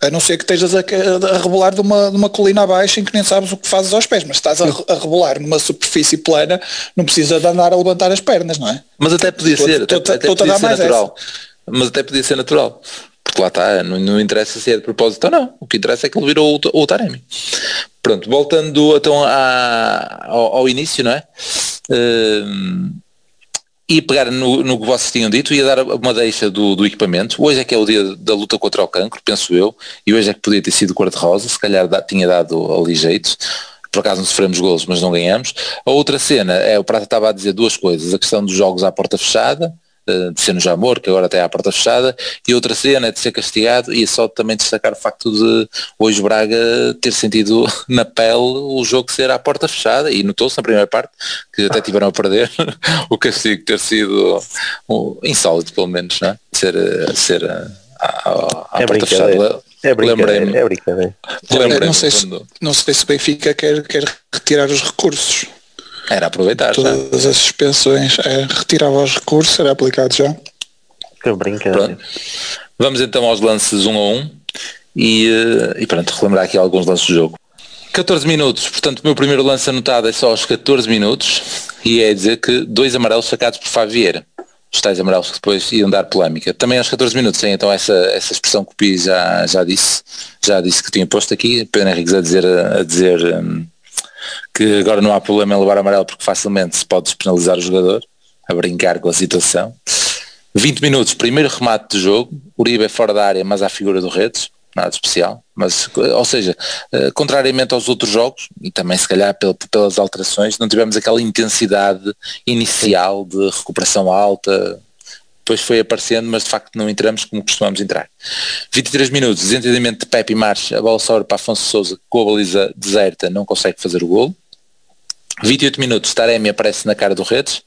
A não ser que estejas a, a rebolar de uma, de uma colina abaixo em que nem sabes o que fazes aos pés, mas estás a, a rebolar numa superfície plana, não precisa de andar a levantar as pernas, não é? Mas até podia tô, ser, tô, até, até podia ser natural. Essa. Mas até podia ser natural. Porque lá está, não, não, interessa se é de propósito ou não. O que interessa é que ele virou o, o Taremi. Pronto, voltando então a, ao, ao, início, não é? Uh, e pegar no, no, que vocês tinham dito e dar uma deixa do, do, equipamento. Hoje é que é o dia da luta contra o cancro, penso eu, e hoje é que podia ter sido cor-de-rosa, se calhar da, tinha dado ali jeito. Por acaso não sofremos golos, mas não ganhamos. A outra cena é, o Prata estava a dizer duas coisas, a questão dos jogos à porta fechada, de ser no Jamor, que agora até à porta fechada, e outra cena é de ser castigado, e é só também destacar o facto de hoje Braga ter sentido na pele o jogo ser à porta fechada, e notou-se na primeira parte, que até tiveram a perder, o castigo ter sido um, insólito, pelo menos, não é? ser, ser à, à é porta fechada. É brincadeira, é brincadeira. Não sei, se, não sei se Benfica quer, quer retirar os recursos. Era aproveitar Todas já. as suspensões, é, retirava os recursos, era aplicado já. Que brincadeira. Vamos então aos lances um a um e, eh, e pronto, relembrar aqui alguns lances do jogo. 14 minutos, portanto o meu primeiro lance anotado é só aos 14 minutos e é dizer que dois amarelos sacados por Favier. Os tais amarelos que depois iam dar polémica. Também aos 14 minutos tem então essa, essa expressão que o Pi já, já disse, já disse que tinha posto aqui, Pedro Henriques a dizer, a dizer um, que agora não há problema em levar amarelo porque facilmente se pode despenalizar o jogador, a brincar com a situação. 20 minutos, primeiro remate de jogo, Uribe é fora da área, mas à figura do Redes, nada especial, mas, ou seja, eh, contrariamente aos outros jogos, e também se calhar pelas alterações, não tivemos aquela intensidade inicial de recuperação alta, depois foi aparecendo, mas de facto não entramos como costumamos entrar. 23 minutos, desentendimento de Pepe e Marcha, a bola sobra para Afonso Souza, com a baliza deserta, não consegue fazer o golo. 28 minutos, Taremi aparece na cara do Redes,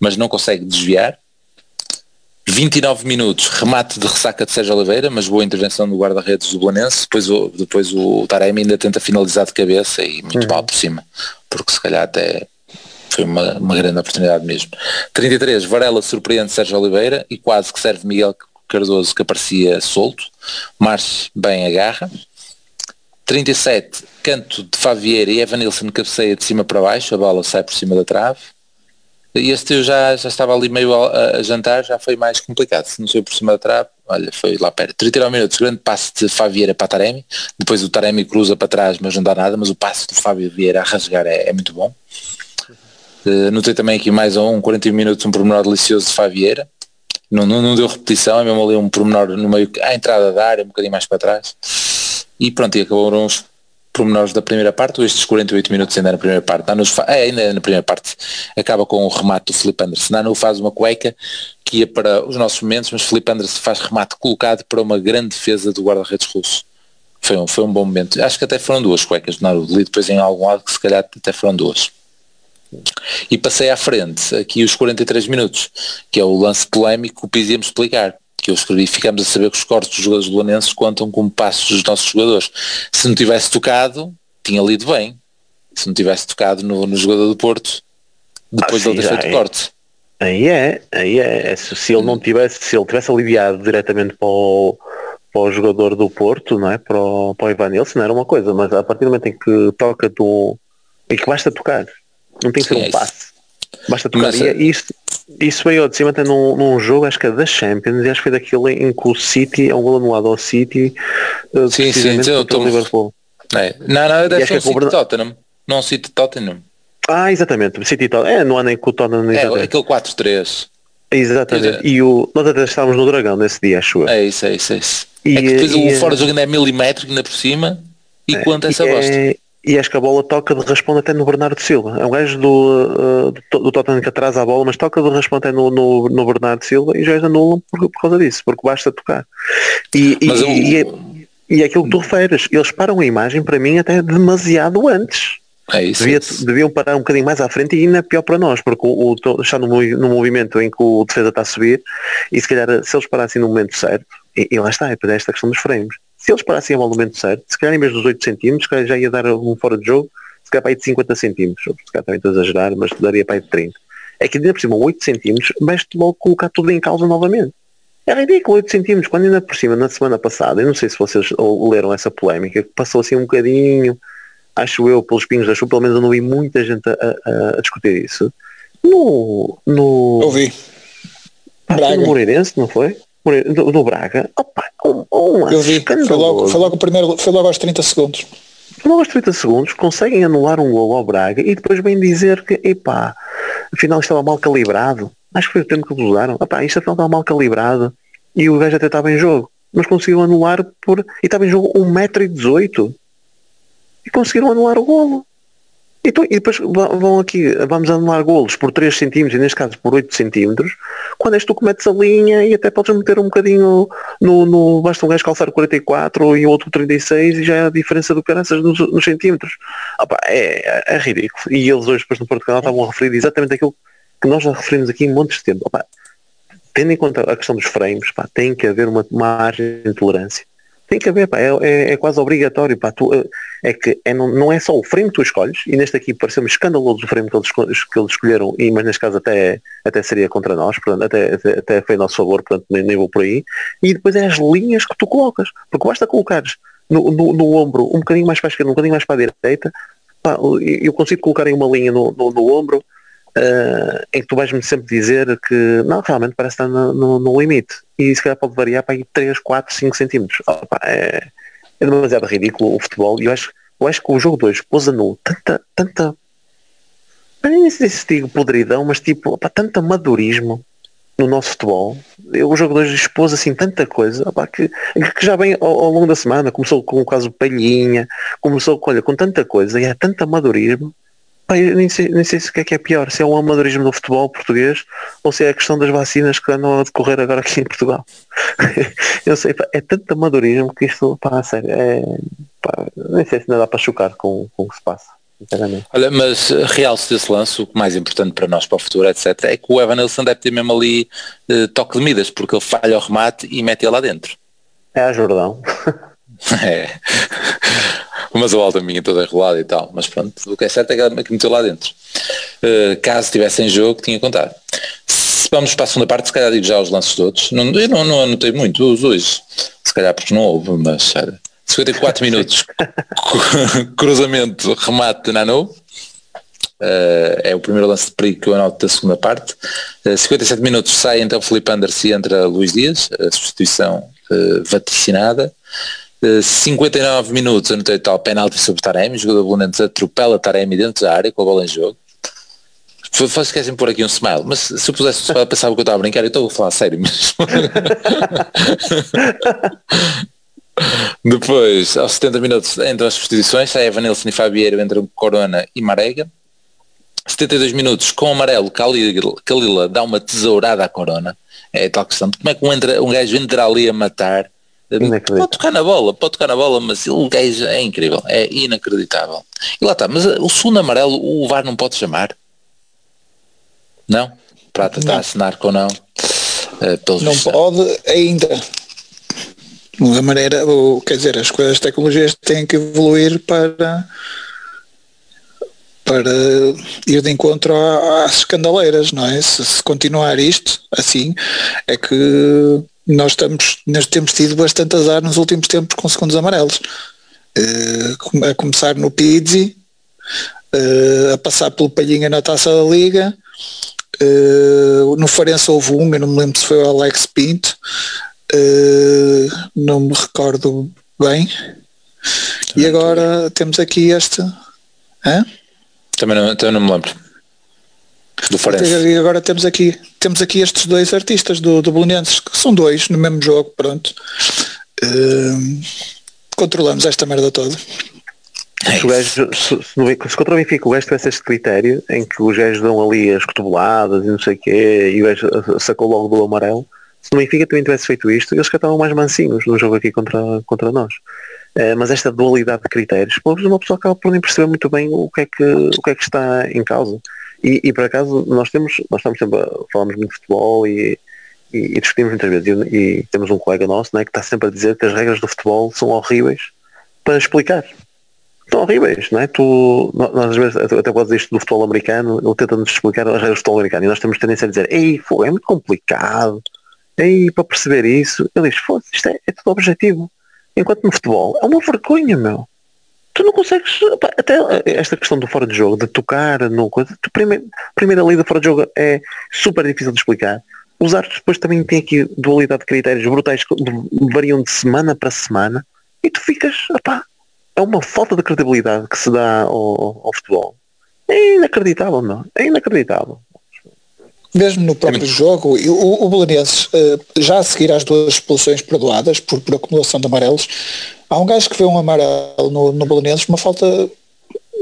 mas não consegue desviar. 29 minutos, remate de ressaca de Sérgio Oliveira, mas boa intervenção do guarda-redes do Belenense. Depois o, depois o Taremi ainda tenta finalizar de cabeça e muito uhum. mal por cima, porque se calhar até foi uma, uma grande oportunidade mesmo. 33, Varela surpreende Sérgio Oliveira e quase que serve Miguel Cardoso que aparecia solto. Marche bem agarra. 37, canto de Favier e Evanilson cabeceia de cima para baixo, a bola sai por cima da trave. E este eu já, já estava ali meio a, a jantar, já foi mais complicado. Se não saiu por cima da trave, olha, foi lá perto. 39 minutos, grande passe de Favier para Taremi. Depois o Taremi cruza para trás, mas não dá nada, mas o passe do Fábio Vieira a rasgar é, é muito bom. Uh, notei também aqui mais um 40 minutos um pormenor delicioso de Favieira. Não, não, não, deu repetição, é mesmo ali um pormenor no meio, à entrada da área, um bocadinho mais para trás. E pronto, e acabaram os pormenores da primeira parte, estes 48 minutos ainda na primeira parte. Nanu, é, ainda na primeira parte, acaba com o remate do Felipe Anderson. Nanu faz uma cueca que ia para os nossos momentos, mas Felipe Anderson faz remate colocado para uma grande defesa do guarda-redes russo. Foi um, foi um bom momento. Acho que até foram duas cuecas de Naruto, li depois em algum lado que se calhar até foram duas. E passei à frente, aqui os 43 minutos, que é o lance polémico que me explicar, que eu escrevi, ficamos a saber que os cortes dos jogadores do contam como passos dos nossos jogadores. Se não tivesse tocado, tinha lido bem. Se não tivesse tocado no, no jogador do Porto, depois ah, sim, de ele ter feito é. corte. Aí é, aí é. é. Se, se ele não tivesse, se ele tivesse aliviado diretamente para o, para o jogador do Porto, não é? Para o, para o Ivan Nilsson era uma coisa, mas a partir do momento em que toca do. em que basta tocar, não tem que ser um é passe. Basta tocar. Mas, e é isso, isso veio de cima até num, num, jogo, acho que é da Champions, e acho que foi daquele em que o City, é um gol anulado ao City, uh, sim, sim, sim, eu tô... Liverpool. É. Não, não, deve ser um é City Tottenham. Não City Tottenham. Ah, exatamente, City Tottenham. É, no ano em que o Tottenham. É, aquele 4-3. Exatamente. E o, nós até estávamos no Dragão nesse dia, acho eu. É isso, é isso, é isso. E, é que depois e, o fora jogo ainda é milimétrico ainda por cima e é, conta essa bosta. É, e acho que a bola toca de responde até no Bernardo Silva. É um gajo do, uh, do, Tottenham que atrasa a bola, mas toca de responde até no, no, no Bernardo Silva e já anulam por, por causa disso, porque basta tocar. E, e, eu... e, é, e é aquilo que tu referes, eles param a imagem para mim até demasiado antes. É isso, Devia, é isso. Deviam parar um bocadinho mais à frente e ainda pior para nós, porque o, o, está no, no movimento em que o defesa está a subir e se calhar se eles parassem no momento certo, e, e lá está, é para esta questão dos frames. Se eles parassem a bola no momento certo, se calhar em vez dos 8 centímetros, já ia dar um fora de jogo, se calhar para aí de 50 centímetros, se calhar também estou a exagerar, mas daria para aí de 30. É que ainda por cima 8 centímetros, vais-te logo colocar tudo em causa novamente. É ridículo 8 centímetros, quando ainda por cima, na semana passada, eu não sei se vocês leram essa polémica, que passou assim um bocadinho, acho eu, pelos pingos da chuva, pelo menos eu não vi muita gente a, a, a discutir isso. No. no Ouvi. Braga. No Moreirense, não foi? Do, do Braga. Opa, um, um eu vi. Foi logo, foi, logo primeiro, foi logo aos 30 segundos. Foi logo aos 30 segundos, conseguem anular um gol ao Braga e depois vem dizer que, epá, afinal estava mal calibrado. Acho que foi o tempo que usaram. Epá, isto afinal estava mal calibrado e o gajo até estava em jogo. Mas conseguiu anular por. E estava em jogo 1,18m e conseguiram anular o golo. E, e depois vão aqui, vamos anular golos por 3 centímetros, e neste caso por 8 centímetros, quando és tu que metes a linha e até podes meter um bocadinho no, no basta um gajo calçar 44 e outro 36 e já é a diferença do caraças nos, nos centímetros. Opa, é, é, ridículo. E eles hoje depois no Portugal estavam a referir exatamente aquilo que nós já referimos aqui em montes de tempo. Opa, tendo em conta a questão dos frames, tem que haver uma margem de tolerância. Tem que haver, pá, é, é, é quase obrigatório. Pá, tu, é que é, não, não é só o frame que tu escolhes, e neste aqui pareceu-me escandaloso o frame que eles, que eles escolheram, e, mas neste caso até, até seria contra nós, portanto, até, até, até foi a nosso favor, portanto nem, nem vou por aí. E depois é as linhas que tu colocas, porque basta colocares no, no, no ombro um bocadinho mais para a esquerda, um bocadinho mais para a direita, pá, eu consigo colocar em uma linha no, no, no ombro uh, em que tu vais-me sempre dizer que não, realmente parece estar no, no, no, limite. E se calhar pode variar para aí 3, 4, 5 centímetros. Opa, é, é demasiado ridículo o futebol. E eu acho, eu acho que o jogo 2 pôs a nu tanta, tanta. Nem sei se digo podridão, mas tipo, opa, tanto amadorismo no nosso futebol. Eu, o jogo 2 expôs assim tanta coisa opa, que, que já vem ao, ao, longo da semana. Começou com o caso Palhinha, começou olha, com tanta coisa e é tanto amadorismo Pai, nem, sei, nem sei se o que é que é pior, se é o amadorismo do futebol português ou se é a questão das vacinas que andam a decorrer agora aqui em Portugal. eu sei, pá, é tanto amadorismo que isto, pá, a sério, é, pá, nem sei se ainda dá para chocar com, com o que se passa. Olha, mas eh, realce desse lance, o mais importante para nós, para o futuro, etc., é que o Evan Nilsson deve ter mesmo ali uh, toque de medidas, porque ele falha o remate e mete ele lá dentro. É a Jordão. é mas o alto minha toda enrolada e tal, mas pronto, o que é certo é que ela me meteu lá dentro. Uh, caso estivesse em jogo, tinha contado. Se vamos para a segunda parte, se calhar digo já os lances todos. Não, eu não, não anotei muito os dois, se calhar porque não houve, mas era 54 minutos, cruzamento, remate Nano. Uh, é o primeiro lance de perigo que eu anoto da segunda parte. Uh, eh, 57 minutos sai então Felipe Anderson e entra Luís Dias, a substituição uh, vaticinada. 59 minutos anotei tal penalti sobre Taremi, jogador Bolonenses atropela Taremi dentro da área com a bola em jogo. Faz esquecem por aqui um smile, mas se eu pusesse um smile pensava que eu estava a brincar, eu estou a falar sério mesmo. Depois, aos 70 minutos, entram as substituições, sai Evanilson e Fabieiro, entram Corona e Marega. 72 minutos, com amarelo, Calila dá uma tesourada à Corona. É tal questão como é que um, entra, um gajo entra ali a matar. Pode tocar na bola, pode tocar na bola, mas o gajo é incrível, é inacreditável. E lá está, mas o segundo amarelo o VAR não pode chamar? Não? Prata está a assinar com não? Uh, não pode ainda a maneira, ou, quer dizer, as coisas, as tecnologias têm que evoluir para para ir de encontro às escandaleiras, não é? Se, se, continuar isto assim, é que nós estamos, nós temos tido bastante azar nos últimos tempos com segundos amarelos. Uh, a começar no Pizzi, uh, a passar pelo Palhinha na taça da Liga, uh, no Farense houve um, eu não me lembro se foi o Alex Pinto, não me recordo bem. e agora temos aqui este. Hã? Também não, também não me lembro. Do Farense. E agora temos aqui, temos aqui estes dois artistas do, do Bolonenses, que são dois no mesmo jogo, pronto. Uh, controlamos esta merda toda. É se, o gajo, se, se, contra o Benfica o gajo tivesse este critério em que os gajos dão ali as cotoveladas e não sei o quê e o gajo sacou logo do amarelo, se o Benfica também tivesse feito isto, eles que estavam mais mansinhos no jogo aqui contra, contra nós. Uh, mas esta dualidade de critérios, uma pessoa acaba por nem perceber muito bem o que é que, o que, é que está em causa. E, e por acaso nós temos, nós estamos sempre a, falamos muito de futebol e, e, e discutimos muitas vezes e, e, temos um colega nosso né, que está sempre a dizer que as regras do futebol são horríveis para explicar. São horríveis, não é? Tu, nós às vezes até podes isto do futebol americano, ele tenta-nos explicar as regras do futebol americano e nós temos tendência a dizer, ei, é muito complicado, e para perceber isso, ele diz, foda isto é, é tudo objetivo. Enquanto no futebol é uma vergonha, meu. Tu não consegues, até esta questão do fora de jogo, de tocar no coisa, tu primeiro, primeira lei do fora de jogo é super difícil de explicar. Os árbitros depois também têm aqui dualidade de critérios brutais que variam de semana para semana e tu ficas, opá, é uma falta de credibilidade que se dá ao, ao futebol. É inacreditável, não? É inacreditável mesmo no próprio é jogo, o, o Belenenses, uh, já a seguir às duas expulsões perdoadas por, por acumulação de amarelos, há um gajo que vê um amarelo no, no Belenenses, uma falta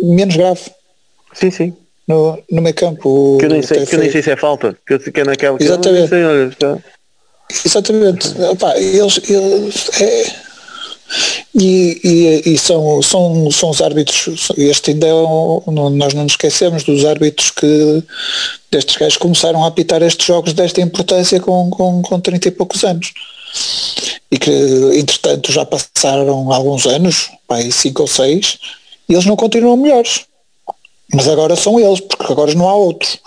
menos grave. Sim, sim. No, no meio campo. Que eu nem sei, que eu nem sei se é falta, que, eu, que é naquela que Exatamente. Sei, olha, Exatamente. Opa, eles, eles é, e, e, e, são, são, são os árbitros, este ainda é um, nós não nos esquecemos dos árbitros que destes gajos começaram a apitar estes jogos desta importância com, com, com 30 e poucos anos. E que entretanto já passaram alguns anos, pai, 5 ou 6, e eles não continuam melhores. Mas agora são eles, porque agora não há outros.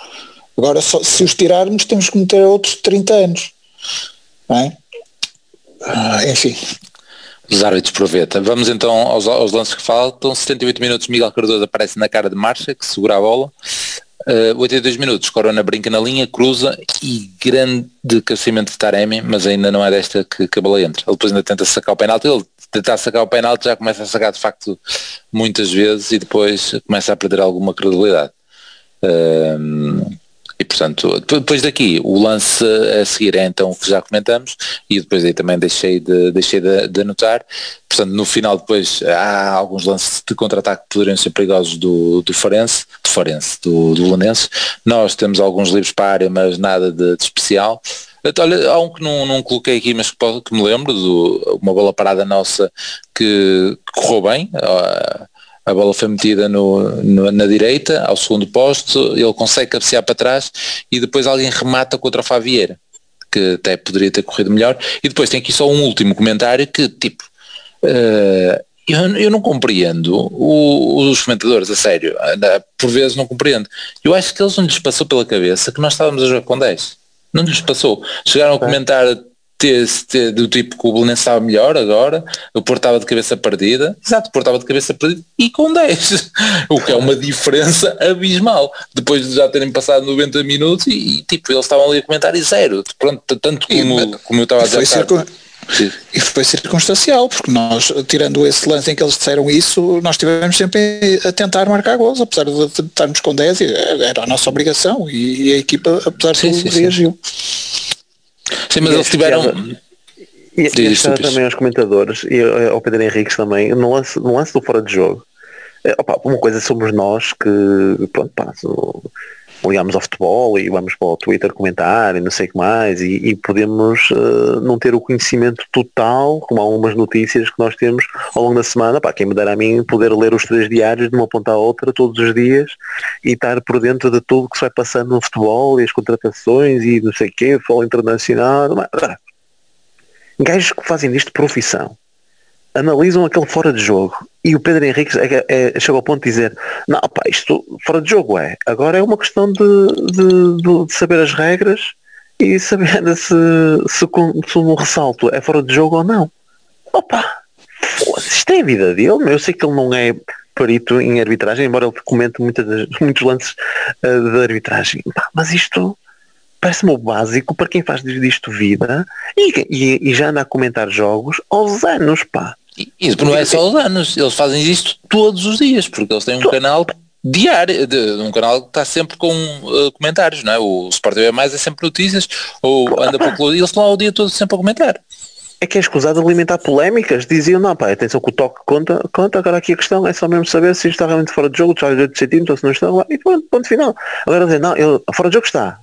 Agora só, se os tirarmos temos que meter outros 30 anos. É? Ah, enfim, os árbitros proveta. Vamos então aos, aos lances que faltam. 78 minutos, Miguel Cardoso aparece na cara de marcha, que segura a bola. Uh, eh, 82 minutos, Corona brinca na linha, cruza e grande crescimento de Taremi, mas ainda não é desta que, que a bola entra. Ele depois ainda tenta sacar o penalti, ele tentar sacar o penalti já começa a sacar de facto muitas vezes e depois começa a perder alguma credibilidade. Uh, e portanto, depois daqui, o lance a seguir é então o que já comentamos e depois aí também deixei de, deixei de, de anotar. Portanto, no final depois há alguns lances de contra-ataque que poderiam ser perigosos do, do Farense, do Farense, do, do Lunense. Nós temos alguns livros para a área, mas nada de, de especial. Então, olha, há um que não, não coloquei aqui, mas que, que me lembro, do, uma bola parada nossa que, que correu bem. Uh, a bola foi metida no, no, na direita, ao segundo posto, ele consegue cabecear para trás e depois alguém remata contra o Favieira, que até poderia ter corrido melhor. E depois tem aqui só um último comentário que, tipo, uh, eu, eu, não compreendo o, os comentadores, a sério, por vezes não compreendo. Eu acho que eles não lhes passou pela cabeça que nós estávamos a jogar com 10. Não lhes passou. Chegaram a comentar do tipo que o Belenense estava melhor agora, o Porto estava de cabeça perdida, exato, o Porto estava de cabeça perdida e com 10, o que é uma diferença abismal, depois de já terem passado 90 minutos e, tipo, eles estavam ali a comentar e zero, pronto, tanto como, e, como eu estava a dizer. Sim. E foi circunstancial, porque nós, tirando esse lance em que eles disseram isso, nós estivemos sempre a tentar marcar gols, apesar de estarmos com 10, era a nossa obrigação e a equipa, apesar de tudo, reagiu. Sim, mas e eles tiveram. E, e também aos comentadores e ao Pedro Henriques também, no lance, no lance do fora de jogo, é, opa, uma coisa somos nós que pronto, pá, ligamos ao futebol e vamos para o Twitter comentar e não sei o que mais e, e podemos uh, não ter o conhecimento total, como algumas notícias que nós temos ao longo da semana, pá, quem me dera a mim poder ler os três diários de uma ponta à outra todos os dias e estar por dentro de tudo que se vai passando no futebol e as contratações e não sei o quê, futebol internacional. Gajos que fazem disto profissão analisam aquele fora de jogo e o Pedro Henrique é, é, chega ao ponto de dizer não, pá, isto fora de jogo é, agora é uma questão de, de, de, de saber as regras e saber se, se, se um ressalto é fora de jogo ou não. Opa, isto é a vida dele, eu sei que ele não é perito em arbitragem, embora ele comente muitas, muitos lances uh, de arbitragem, mas isto parece-me o básico para quem faz disto vida e, e, e, já anda a comentar jogos aos anos, pá. Isso não é só os anos, eles fazem isto todos os dias, porque eles têm um canal diário, de, um canal que está sempre com uh, comentários, não é? O Sport TV Mais é sempre notícias, ou anda para o eles estão lá o dia todo sempre a comentar. É que é escusado alimentar polémicas, diziam, não pá, atenção que o toque conta, conta, agora aqui a questão é só mesmo saber se isto está realmente fora de jogo, está de centímetros, se não está lá, e pronto, ponto final. Agora dizer, não, eu, fora de jogo está,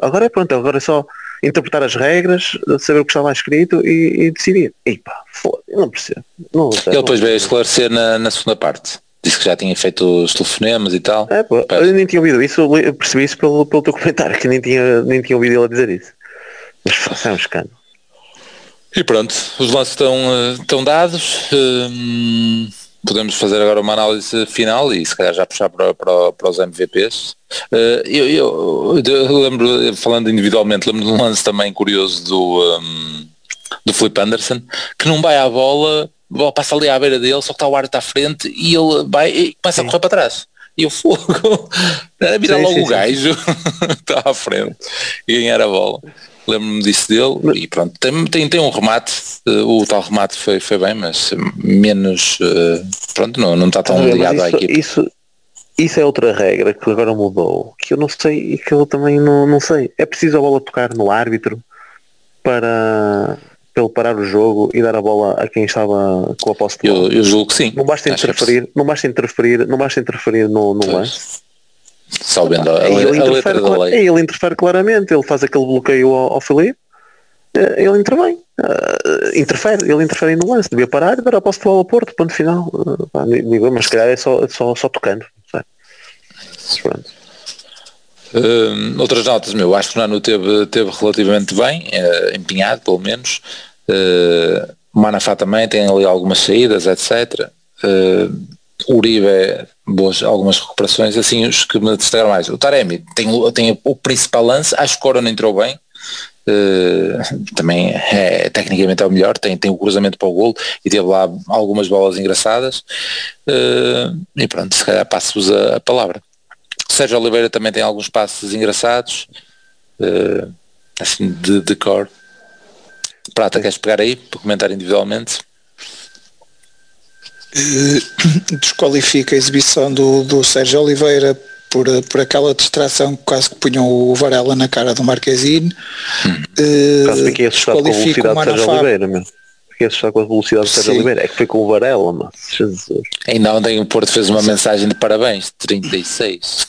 agora é pronto, agora é só interpretar as regras, saber o que está lá escrito e, e decidir. E pá, foda, não percebo. Não, Ele depois veio esclarecer na, na segunda parte. Disse que já tinha feito os telefonemas e tal. É, pô, eu nem tinha ouvido isso, eu percebi isso pelo, pelo teu comentário, que nem tinha, nem tinha ouvido ele dizer isso. Mas é um escândalo. E pronto, os lances estão, eh, estão dados. Hum, podemos fazer agora uma análise final e se calhar já puxar para, para, para os MVPs. Uh, eu, eu, eu, lembro, falando individualmente, lembro de um lance também curioso do, um, do Felipe Anderson, que não vai à bola, bola passa ali à beira dele, só que está o árbitro à frente e ele vai e começa sim. a correr para trás. E o fogo, era virar sim, logo sim, o gajo, está à frente. E ganhar a bola. Lembro-me disso dele. E pronto, tem, tem, tem um remate, uh, o tal remate foi, foi bem, mas menos, uh, pronto, não, não está tão ligado isso, à equipe. Isso, isso é outra regra que agora mudou, que eu não sei e que eu também não, não sei. É preciso a bola tocar no árbitro para, para ele parar o jogo e dar a bola a quem estava com a posse de bola. Eu, eu julgo que sim. Não basta interferir, não basta interferir, não basta interferir no, no lance. Salvendo a, a, ele a letra da lei. Ele interfere claramente, ele faz aquele bloqueio ao, ao Felipe, eh, ele intervém. Uh, interfere, ele interfere no lance, devia parar e dar a posse de bola ao Porto, ponto final. Uh, digo, mas se calhar é só, só, só tocando. Uh, outras notas, meu, acho que o Nano teve, teve relativamente bem, uh, empenhado pelo menos. Uh, Manafá também tem ali algumas saídas, etc. Uh, Uribe, boas, algumas recuperações, assim os que me destacaram mais. O Taremi tem, tem o principal lance, acho que o Corona entrou bem, uh, também é, tecnicamente é o melhor, tem, tem o cruzamento para o golo e teve lá algumas bolas engraçadas uh, e pronto, se calhar passo-vos a, a, palavra. Sérgio Oliveira também tem alguns passos engraçados, uh, assim de, de cor. Prata, queres pegar aí para comentar individualmente? Eh, desqualifica a exibição do, do Sérgio Oliveira por, por aquela distração que quase que punham o Varela na cara do Marquezine. Hum. Uh, fiquei assustado com do Sérgio Oliveira, meu. Fiquei assustado com a velocidade do Sérgio Oliveira. É que foi com o Varela, mas Jesus. Ainda ontem o Porto fez uma mensagem de parabéns, 36.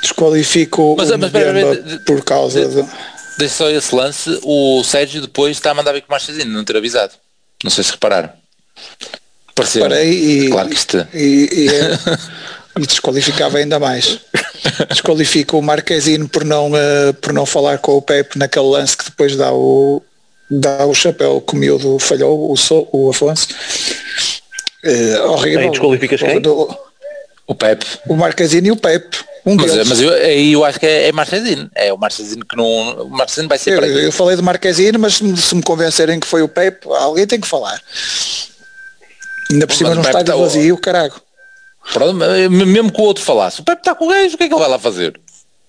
Desqualifico mas, o mas, por causa de, de... Deixa só esse lance, o Sérgio depois está a mandar vir com o Marchesino, não ter avisado. Não sei se repararam. Pareceu. Reparei e, claro que isto... e, e, é, e desqualificava ainda mais. Desqualifica o Marquezine por não, uh, por não falar com o Pepe naquele lance que depois dá o, dá o chapéu que o miúdo falhou, o, so, o Afonso. Uh, horrível. Aí desqualificas quem? Do, o Pepe. O Marquezine e o Pepe. Um mas, deles. mas eu, aí eu acho que é, é Marquezine. É o Marquezine que não. O Marquezine vai ser eu, para eu falei de Marquezine, mas se, me convencerem que foi o Pepe, alguém tem que falar. Ainda por cima num estádio tá vazio, caralho. Pronto, mesmo que o outro falasse, o Pepe está com o gajo, o que é que ele vai lá fazer?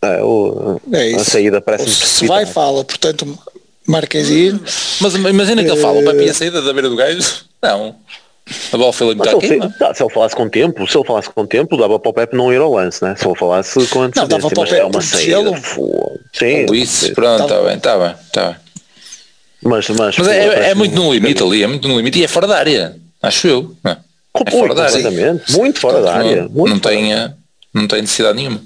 É, o, é isso. A saída parece Se vai, fala, portanto, Marquezinho. Mas imagina que ele fala, o Pepe ia saída da beira do gajo. Não. A bola foi limitada se, ele, se ele falasse com tempo, se ele falasse com tempo, dava para o Pepe não ir ao lance, né? Se ele falasse com antecedência, não, dava para o Pepe é uma saída. Sim, isso, pronto, está bem, está bem, está bem. Mas, mas, mas é, é, muito no limite ali, é muito no limite e é fora da área, acho eu. Não. É fora da área. Muito fora da área. Não, não, tem, não tem necessidade nenhuma.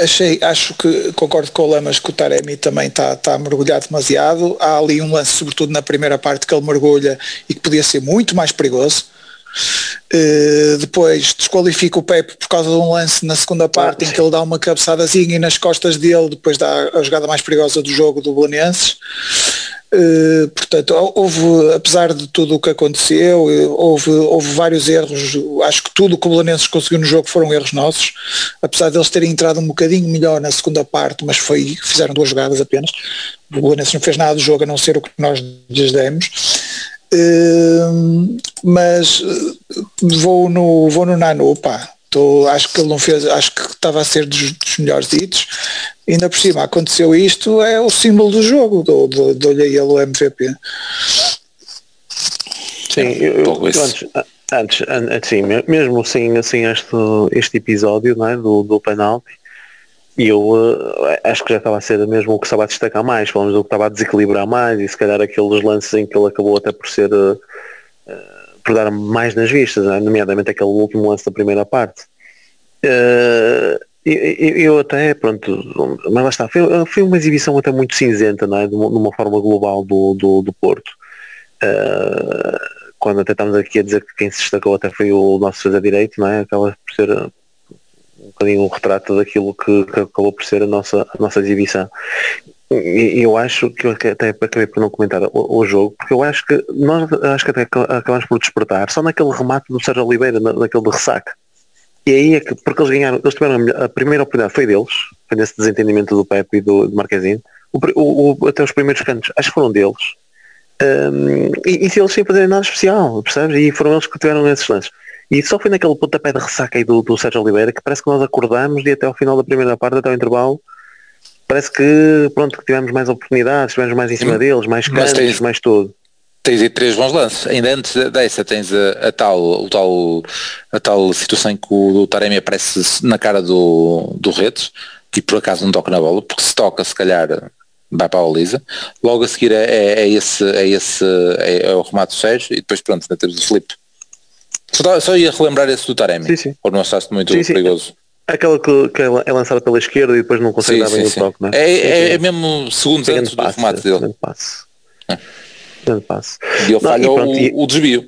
Achei, acho que concordo com o Lamas que o Taremi também está tá a mergulhar demasiado. Há ali um lance, sobretudo na primeira parte, que ele mergulha e que podia ser muito mais perigoso. Uh, depois desqualifica o Pepe por causa de um lance na segunda parte ah, em que ele dá uma cabeçadazinha e nas costas dele depois dá a jogada mais perigosa do jogo do Belenenses. Uh, portanto, houve, apesar de tudo o que aconteceu, eh, houve, houve vários erros. Acho que tudo o que o Belenenses conseguiu no jogo foram erros nossos, apesar de eles terem entrado um bocadinho melhor na segunda parte, mas foi, fizeram duas jogadas apenas. O Belenenses não fez nada do jogo a não ser o que nós lhes demos. Uh, mas vou no, vou no Nano, pá, Tô, acho que ele não fez, acho que estava a ser dos, dos melhores ditos. Ainda por cima aconteceu isto, é o símbolo do jogo, dou-lhe a ele o MVP. Sim, eu, eu, antes, antes, antes, sim, mesmo assim, assim este, este episódio não é, do, do penalti, eu uh, acho que já estava a ser mesmo o que estava a destacar mais, falamos do que estava a desequilibrar mais e se calhar aqueles lances em que ele acabou até por ser uh, uh, dar mais nas vistas, né? nomeadamente aquele último lance da primeira parte. Uh, eu, eu, até, pronto, mas lá está, foi, foi, uma exibição até muito cinzenta, não é? de, uma, de uma forma global do, do, do Porto. Uh, quando até estamos aqui a dizer que quem se destacou até foi o nosso defesa direito, não é? Acaba por ser um bocadinho um retrato daquilo que, que acabou por ser a nossa, a nossa exibição eu acho que eu até acabei por não comentar o, o, jogo, porque eu acho que nós acho que até acabamos por despertar só naquele remate do Sérgio Oliveira, na, naquele de ressaca. E aí é que, porque eles ganharam, eles tiveram a, a primeira oportunidade foi deles, foi nesse desentendimento do Pepe e do, do Marquezine, o, o, até os primeiros cantos, acho que foram deles. Um, e, e eles sem fazer nada especial, percebes? E foram eles que tiveram esses lances. E só foi naquele pontapé de ressaca aí do, do Sérgio Oliveira que parece que nós acordamos e até ao final da primeira parte, até o intervalo, parece que pronto, que tivemos mais oportunidades, tivemos mais em cima Sim, deles, mais cantos, tens, mais tudo. Tens aí três bons lances. Ainda antes dessa tens a, a, tal, o tal, a tal situação em que o, o Taremi aparece na cara do, do Redes e por acaso não toca na bola, porque se toca se calhar vai para a Olisa. Logo a seguir é, é, é esse, é esse é, é, o remate do Sérgio e depois pronto, ainda temos o Felipe. Só, só ia relembrar esse do Taremi, sim, sim. por não achaste muito sim, perigoso. Sim. Aquela que, que, é lançada pela esquerda e depois não consegue sim, dar bem sim, o toque, não é? É, é, é mesmo segundos antes do remate dele. Grande passe. É. Grande passe. E ele falha o, o, desvio.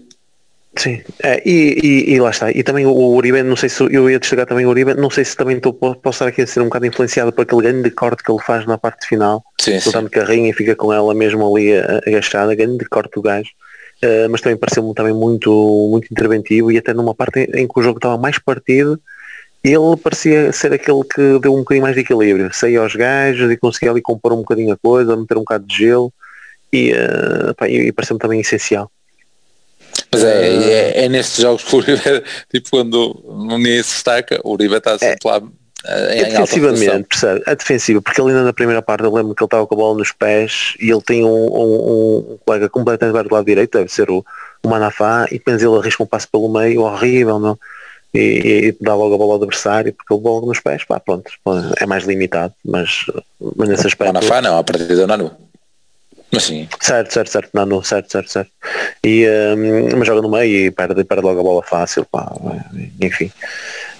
Sim, é, e, e, e, lá está. E também o Uribe, não sei se eu ia destacar também o Uribe, não sei se também estou, posso estar aqui a ser um bocado influenciado por aquele grande corte que ele faz na parte final, sim, sim. carrinha e fica com ela mesmo ali agachada, grande corte do gajo. Uh, mas também pareceu-me também muito, muito interventivo e até numa parte em que o jogo estava mais partido, ele parecia ser aquele que deu um bocadinho mais de equilíbrio, saía aos gajos e conseguia ali compor um bocadinho a coisa, meter um bocado de gelo e, uh, pá, e, e pareceu-me também essencial. Mas é, é, é, nestes jogos que o Uribe, tipo quando ninguém se destaca, o Uribe está sempre é, lá é defensivamente, percebe? É defensivo, porque ele ainda na primeira parte eu lembro que ele estava com a bola nos pés e ele tem um, um, um colega completamente do lado direito, deve ser o, o Manafá, e depois ele arrisca um passo pelo meio, horrível, não? E, e dá logo a bola ao adversário porque ele logo nos pés, pá, pronto, é mais limitado, mas, mas nesse aspecto. Manafá não, a partir do Nanu. Mas sim. Certo, certo, certo, Nanu, certo, certo, certo. E, um, mas joga no meio e perde, perde logo a bola fácil, pá, enfim.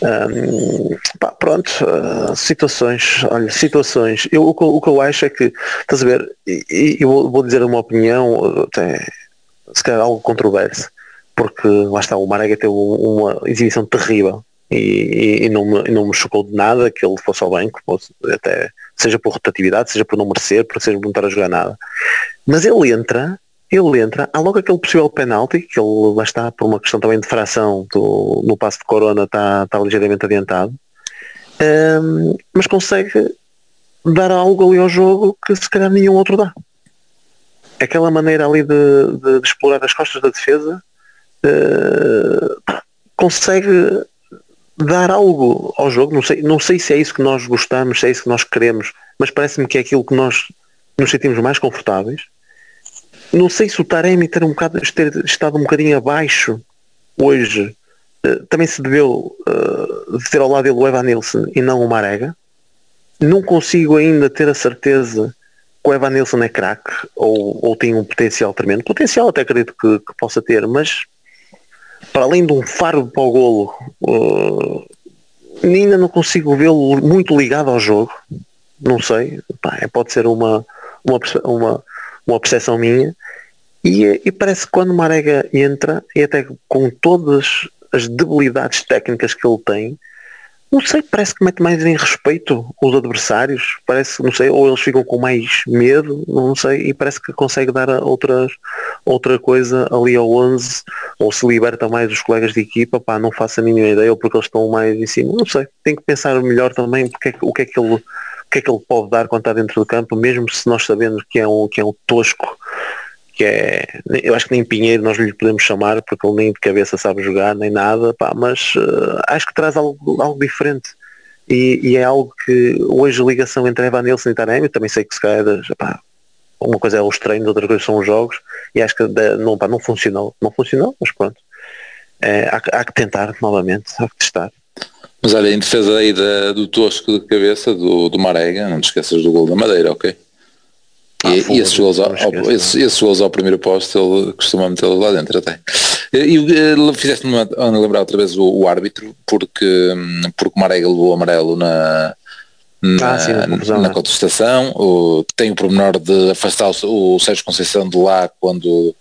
Um, pá, pronto, uh, situações, olha, situações. Eu, o, o, que eu acho é que, estás a ver, e, eu vou, vou dizer uma opinião, até, se calhar algo controverso porque lá está, o Marega teve uma exibição terrível e, e, não, me, não me chocou de nada que ele fosse ao banco, até, seja por rotatividade, seja por não merecer, por seja por não estar a jogar nada. Mas ele entra, ele entra, há logo aquele possível penalti, que ele lá está, por uma questão também de fração do, no passo de Corona está, está ligeiramente adiantado, um, mas consegue dar algo ali ao jogo que se calhar nenhum outro dá. Aquela maneira ali de, de, de explorar as costas da defesa uh, consegue dar algo ao jogo. Não sei, não sei se é isso que nós gostamos, se é isso que nós queremos, mas parece-me que é aquilo que nós nos sentimos mais confortáveis. Não sei se o Taremi ter, um bocado, ter estado um bocadinho abaixo hoje uh, também se deveu uh, de ter ao lado dele o Evan Nilsson e não o Marega. Não consigo ainda ter a certeza que o Evan Nilsson é craque ou, ou tem um potencial tremendo. Potencial até acredito que, que possa ter, mas para além de um faro para o golo, uh, ainda não consigo vê-lo muito ligado ao jogo. Não sei, pá, é, pode ser uma, uma, uma, uma percepção minha. E, e, parece que quando Marega entra, e até com todas as debilidades técnicas que ele tem, não sei, parece que mete mais em respeito os adversários, parece, não sei, ou eles ficam com mais medo, não sei, e parece que consegue dar outras, outra coisa ali ao 11, ou se liberta mais os colegas de equipa, pá, não faço a mínima ideia, ou porque eles estão mais em cima, não sei, tem que pensar melhor também porque é, o que é que ele o que é que ele pode dar quando está dentro do campo, mesmo se nós sabemos que é um, que é um tosco que é, eu acho que nem Pinheiro nós lhe podemos chamar porque ele nem de cabeça sabe jogar nem nada, pá, mas uh, acho que traz algo, algo diferente e, e, é algo que hoje a ligação entre Evan Nilsson e Taremi, também sei que se calhar pá, uma coisa é os treinos, outra coisa são os jogos e acho que não, pá, não funcionou, não funcionou, mas pronto, é, há, há, que tentar novamente, há que testar. Mas olha, em defesa aí da, do tosco de cabeça do, do Marega, não te esqueças do gol da Madeira, ok? Ah, e, e esses, gols ao, ao, esses, esses gols ao primeiro posto ele costuma metê-los lá dentro até. E fizeste-me lembrar outra vez o, o, árbitro, porque, porque o Marega levou amarelo na, na, ah, sim, na contestação, o, tem o pormenor de afastar o, o Sérgio Conceição de lá quando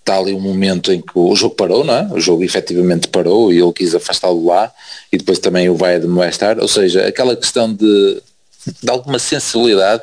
está ali um momento em que o jogo parou, não é? O jogo efetivamente parou e ele quis afastá-lo lá e depois também o vai admoestar, ou seja, aquela questão de, de alguma sensibilidade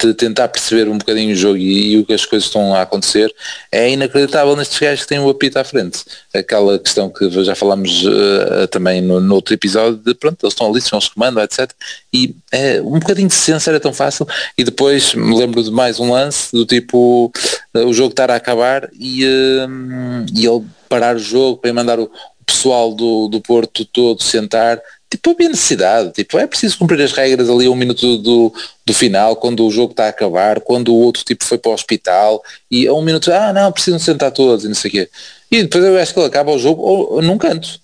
de tentar perceber um bocadinho o jogo e, e, o que as coisas estão a acontecer é inacreditável nestes gajos que têm o apito à frente. Aquela questão que já falámos uh, também no, no, outro episódio de pronto, eles estão ali, são os comandos, etc. E é, um bocadinho de ciência era tão fácil e depois me lembro de mais um lance do tipo uh, o jogo estar a acabar e, uh, e ele parar o jogo para mandar o pessoal do, do Porto todo sentar tipo, havia necessidade, tipo, é preciso cumprir as regras ali um minuto do, do final, quando o jogo está a acabar, quando o outro tipo foi para o hospital, e a um minuto, ah não, precisam sentar todos e não sei o quê. E depois eu acho que ele acaba o jogo ou, num canto.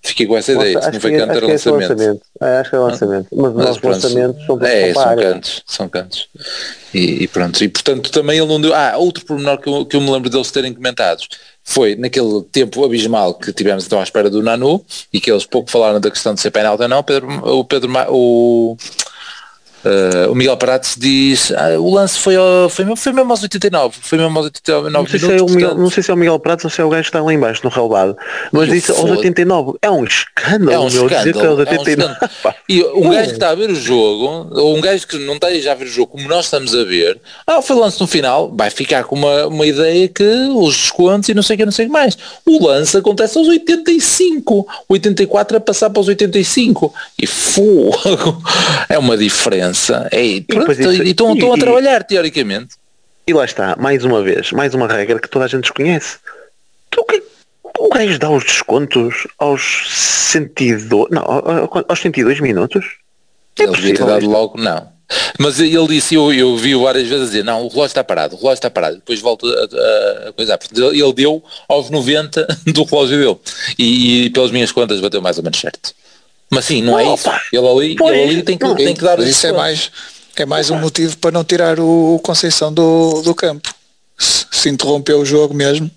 Fiquei com essa ideia, Nossa, não foi canto, era é lançamento. lançamento. É, acho que é lançamento. Mas, Mas os lançamentos são É, são cantos, são cantos. E, e, pronto, e portanto também ele não deu. Ah, outro pormenor que eu, que eu me lembro deles terem comentado foi naquele tempo abismal que tivemos então à espera do Nanu e que eles pouco falaram da questão de ser penalti ou não, Pedro, o Pedro o Uh, o Miguel Prates diz ah, o lance foi, ao, foi, foi mesmo aos 89 foi mesmo aos 89 não sei, minutos, se é o Miguel, não sei se é o Miguel Prates ou se é o gajo que está lá embaixo no relevado mas disse aos 89 é um escândalo é um escândalo, é, um escândalo. e um gajo que está a ver o jogo ou um gajo que não está já a ver o jogo como nós estamos a ver ah foi lance no final vai ficar com uma, uma ideia que os descontos e não sei o que não sei o que mais. O lance acontece aos 85 84 a passar para os 85 e fogo! É uma diferença É, e, pronto, e estão, estão a trabalhar, teoricamente. E lá está, mais uma vez, mais uma regra que toda a gente desconhece. Então, o gajo dá os descontos aos 102, não, aos 102 minuos? É Ele devia ter dado logo, não. Mas ele disse, eu, eu vi várias vezes dizer, não, o relógio está parado, o relógio está parado, depois volta a, a, a coisar. Ele deu aos 90 do relógio dele. E, e pelas minhas contas bateu mais ou menos certo. Mas sim, não, é é isso. Ele ali, pois, ele ali tem, que, tem que dar isso é mais é mais um motivo para não tirar o Conceição do, do campo. Se, se interrompeu o jogo mesmo.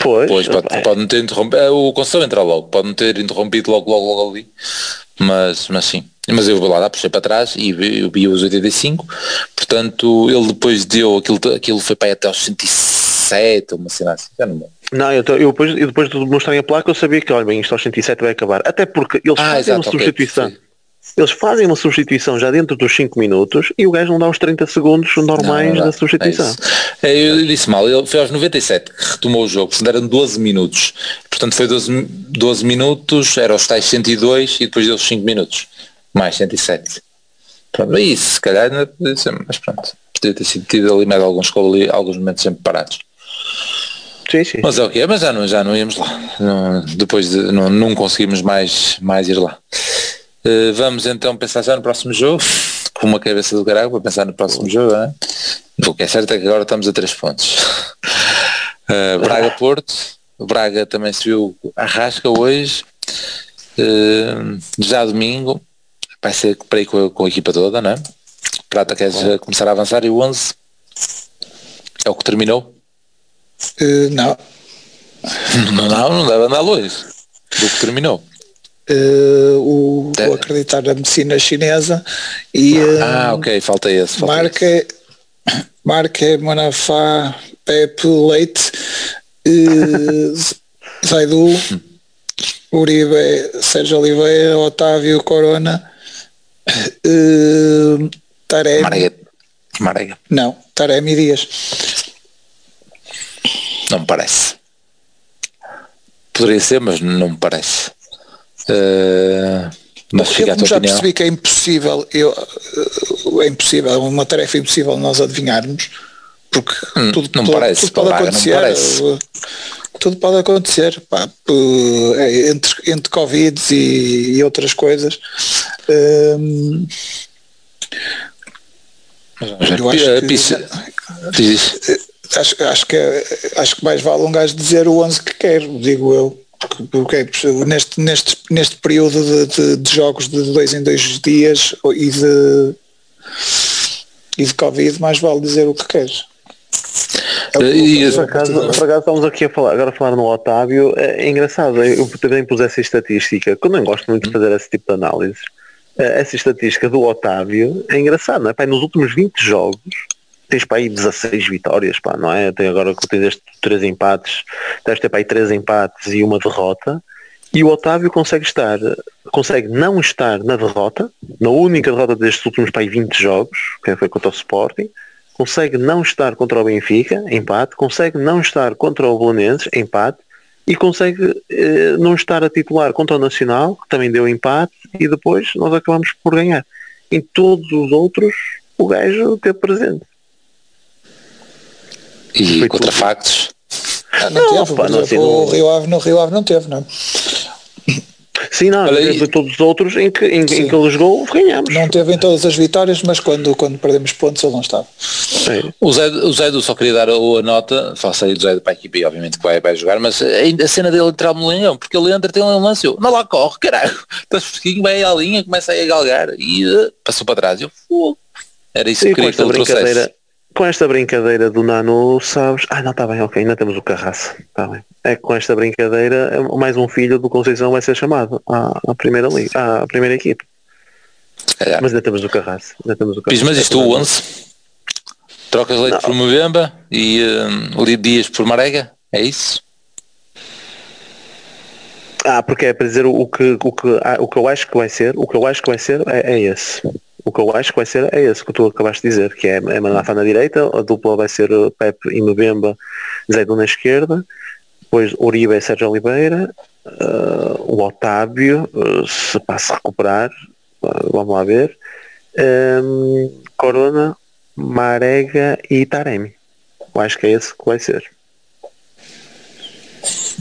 Pois, pois pode, pode não ter interrompido. É, o Conceição entra logo, pode não ter interrompido logo, logo, logo ali. Mas, mas sim. Mas eu vou lá, puxei para trás e vi, vi os 85. Portanto, ele depois deu aquilo, aquilo foi para aí até aos 107, uma cena assim, já não me não, eu, eu, depois, eu depois de mostrarem a placa eu sabia que, olha bem, isto aos 107 vai acabar. Até porque eles ah, fazem exato, uma substituição. Okay. Eles fazem uma substituição já dentro dos 5 minutos e o gajo não dá os 30 segundos normais não, não da substituição. É eu disse mal, ele foi aos 97 que retomou o jogo, se deram 12 minutos. Portanto foi 12, 12 minutos, era os tais 102 e depois deu os 5 minutos. Mais 107. Pronto, é isso, se calhar ainda podia ser, mas pronto. Podia ter sido tido ali mais alguns, alguns momentos sempre parados. Sim, sim. Mas é o que é, mas já não, já não íamos lá. Não, depois de, não, não conseguimos mais, mais ir lá. Uh, vamos então pensar já no próximo jogo. com uma cabeça do caralho para pensar no próximo jogo, né? O que é certo é que agora estamos a três pontos. Uh, Braga Porto, o Braga também se viu a rasca hoje, uh, já domingo, vai ser para ir com a, com a equipa toda, né? Prata queres Bom. começar a avançar e o 11 é o que terminou? Uh, não. não, não, deve andar longe do que terminou. Uh, o, vou acreditar na medicina chinesa e ah ok falta esse falta marca esse. marca Manafá Pepe Leite uh, Zaidu Uribe Sérgio Oliveira Otávio Corona uh, Taremi Marega. Marega. não Taremi Dias não me parece poderia ser mas não me parece Uh, mas eu já opinião. percebi que é impossível, eu, é impossível, é uma tarefa impossível nós adivinharmos, porque hum, tudo, não tudo, parece, tudo pode acontecer. Tudo pode acontecer, pá, é, entre, entre Covid e, e outras coisas. Um, eu acho que, acho, acho, que, acho que mais vale um gajo dizer o 11 que quer, digo eu porque neste, neste, neste período de, de, de, jogos de dois em dois dias e de, e de Covid, mais vale dizer o que queres. É e, por, acaso, por acaso estamos aqui a falar, agora a falar no Otávio, é, é engraçado, eu também pus essa estatística, que eu não gosto muito de fazer esse tipo de análise. É, essa estatística do Otávio é engraçado, não é? Pai, nos últimos 20 jogos, tens para aí 16 vitórias, pá, não é? Tem agora que tens estes três empates, deves ter para aí três empates e uma derrota. E o Otávio consegue estar, consegue não estar na derrota, na única derrota destes últimos para aí 20 jogos, que foi contra o Sporting, consegue não estar contra o Benfica, empate, consegue não estar contra o Bolonenses, empate, e consegue eh, não estar a titular contra o Nacional, que também deu empate, e depois nós acabamos por ganhar. Em todos os outros, o gajo teve presente. E Foi contra tudo. factos? Ah, não, não, teve, opa, não, assim, o Rio Ave no Rio Ave não teve, não Sim, não, de todos os outros em que, em, em, que ele jogou, ganhamos. Não teve em todas as vitórias, mas quando, quando perdemos pontos ele não estava. O Zé, o Zé do só queria dar a, a nota, faço aí do Zé para a equipe, obviamente que vai, vai jogar, mas a, a cena dele entrar no leão, porque ele entra, tem um lance, eu, não lá corre, caralho, estás fresquinho, vai à linha, começa aí a galgar e uh, passou para trás. Eu, Era isso que queria que ele trouxesse com esta brincadeira do Nano, sabes? Ah, não, está bem, ok, ainda temos o Carraça. Está bem. É com esta brincadeira, é mais um filho do Conceição vai ser chamado à, à primeira liga, à primeira equipe. É. Mas ainda temos o Carraça. Ainda temos o Carraça. Mas isto o 11? Trocas leite não. por Movemba e um, Dias por Marega? É isso? Ah, porque é para dizer o, que, o, que, ah, o que eu acho que vai ser, o que eu acho que vai ser é, é esse. O que eu acho que vai ser é esse que tu acabaste de dizer, que é, Manafá na direita, a dupla vai ser Pepe e Mbemba, Zaidu na esquerda, depois Uribe e Sérgio Oliveira, uh, o Otávio, uh, se passa a recuperar, vamos lá ver, um, Corona, Marega e Taremi. Eu acho que é esse que vai ser.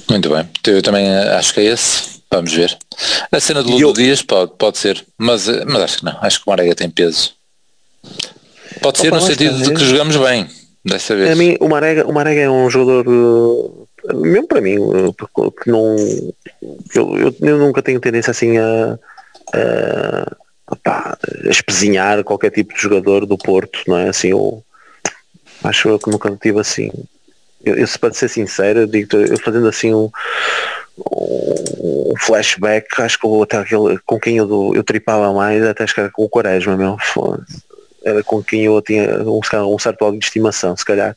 Muito bem, eu também acho que é esse. Vamos ver. A cena do Ludo eu... Dias pode, pode ser, mas, mas acho que não. Acho que o Marega tem peso. Pode ser Opa, no sentido de que jogamos bem dessa vez. A mim, o Marega, o Marega é um jogador, uh, mesmo para mim, uh, que não. Eu, eu, eu, nunca tenho tendência assim a, a, a, a espezinhar qualquer tipo de jogador do Porto, não é? Assim, eu acho que nunca tive assim. Eu, eu para ser sincero, digo, eu fazendo assim um um flashback, acho que até aquele com quem eu, eu tripava mais, até acho que era com o Quaresma, meu. Era com quem eu tinha um, um certo algo de estimação, se calhar,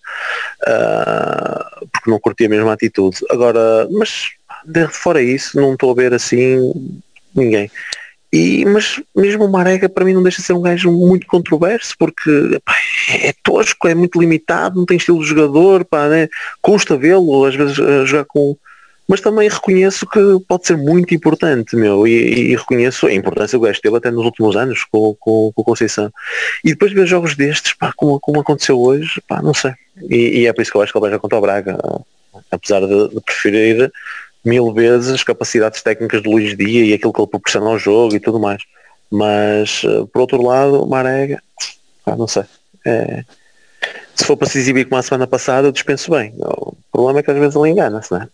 uh, porque não curtia a mesma atitude. Agora, mas de fora isso, não estou a ver assim ninguém. E, mas mesmo o Marega para mim não deixa de ser um gajo muito controverso porque pá, é tosco, é muito limitado, não tem estilo de jogador, pá, né? custa vê-lo às vezes a jogar com, mas também reconheço que pode ser muito importante, meu, e, e reconheço a importância do gajo teve até nos últimos anos com, com, com o Conceição. E depois de ver jogos destes, pá, como, como aconteceu hoje, pá, não sei. E, e, é por isso que eu acho que ele vai jogar contra o Braga, apesar de, de, preferir mil vezes as capacidades técnicas de Luís Dia e aquilo que ele proporciona ao jogo e tudo mais. Mas, eh, por outro lado, Marega, ah, não sei. É, se for para se exibir como a semana passada, eu dispenso bem. O problema é que às vezes ele engana-se, não é?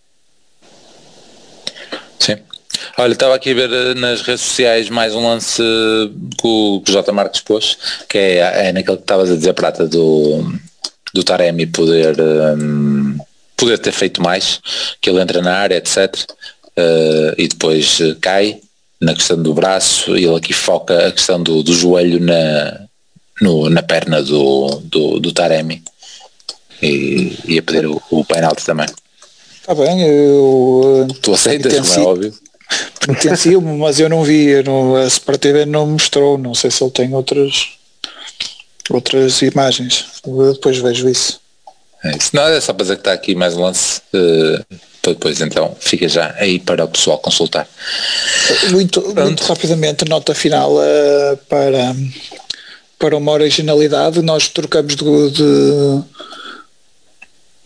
Sim. Olha, estava aqui a ver eh, nas redes sociais mais um lance que o, que o J. Marques pôs, que é, é naquele que estavas a dizer, Prata, do, do Taremi poder, um, poder ter feito mais, que ele entra na área, etc. Uh, e depois cai na questão do braço e ele aqui foca a questão do, do joelho na, no, na perna do, do, do Taremi e ia pedir o, o penalti também. Está bem, eu... Tu aceitas, como é óbvio. Mas eu não vi, eu não, a Sport TV não mostrou, não sei se ele tem outras outras imagens. Eu depois vejo isso. É isso. Não, é só para dizer que está aqui mais um lance. Uh, depois então fica já aí para o pessoal consultar. Muito, muito rapidamente, nota final uh, para, para uma originalidade. Nós trocamos de, de,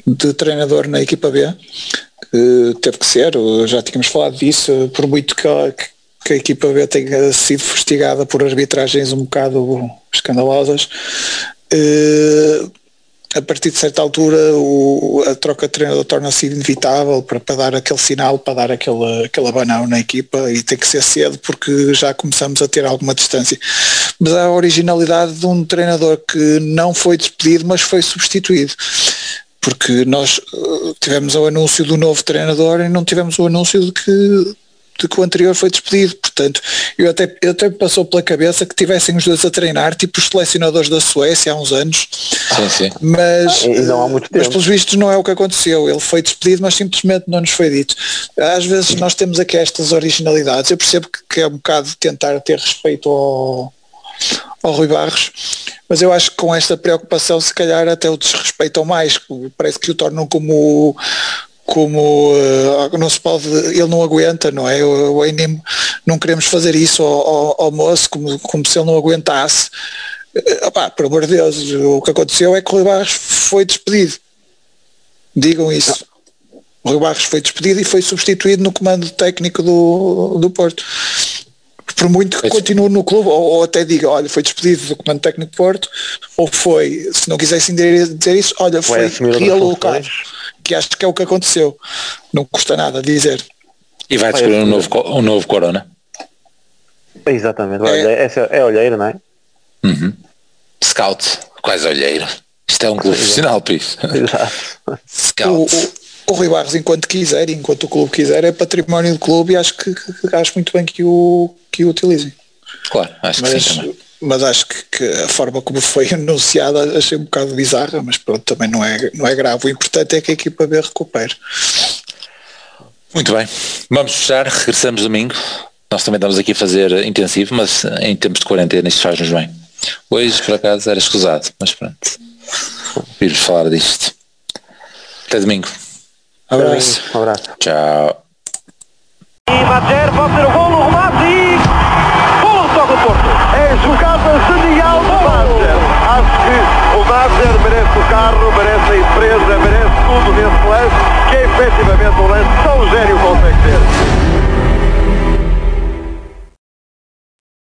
de treinador na equipa B. Uh, teve que ser, já tínhamos falado disso, por muito que, que a equipa B tenha sido fustigada por arbitragens um bocado escandalosas. Uh, a partir de certa altura o, a troca de treinador torna-se inevitável para, para, dar aquele sinal, para dar aquele, aquele abanão na equipa e tem que ser cedo porque já começamos a ter alguma distância. Mas a originalidade de um treinador que não foi despedido, mas foi substituído. Porque nós uh, tivemos o anúncio do novo treinador e não tivemos o anúncio de que de que o anterior foi despedido. Portanto, eu até, eu até me passou pela cabeça que tivessem os dois a treinar, tipo os selecionadores da Suécia há uns anos. Sim, sim. Mas, mas pelos vistos não é o que aconteceu. Ele foi despedido, mas simplesmente não nos foi dito. Às vezes nós temos aqui estas originalidades. Eu percebo que, que é um bocado tentar ter respeito ao, ao Rui Barros, mas eu acho que com esta preocupação se calhar até o desrespeitam mais, parece que o tornam como como uh, não se pode, ele não aguenta, não é? Eu, eu nem, não queremos fazer isso ao, ao, ao, moço como, como se ele não aguentasse. Uh, opá, por amor de Deus, o que aconteceu é que o Rui Barros foi despedido. Digam isso. O Rui Barros foi despedido e foi substituído no comando técnico do, do Porto. Por muito que continue no clube, ou, ou, até diga, olha, foi despedido do comando técnico do Porto, ou foi, se não quisessem dizer isso, olha, foi realocado que acho que é o que aconteceu. Não custa nada dizer. E vai descobrir um novo, um novo Corona. Exatamente, é, é, é olheiro, não é? Uhum. Scout, quase olheiro. Isto é um clube profissional, Pis. Scout. O, Rui Barros, enquanto quiser, enquanto o clube quiser, é património do clube e acho que, acho muito bem que o, que o utilizem. Claro, acho Mas, que sim também mas acho que, que, a forma como foi anunciada achei um bocado bizarra, mas pronto, também não é, não é grave. O importante é que a equipa B recupere. Muito bem, vamos fechar, regressamos domingo. Nós também estamos aqui a fazer intensivo, mas em tempos de quarentena isto faz-nos bem. Hoje, por acaso, era escusado, mas pronto. Vires falar disto. Até domingo. Abraço. Um abraço. Tchau. E bater, pode ser o golo, remate e... Só do Porto. É jogada genial do Madger. Acho que o Madger merece o carro, merece a empresa, merece tudo nesse lance, que é efetivamente um lance tão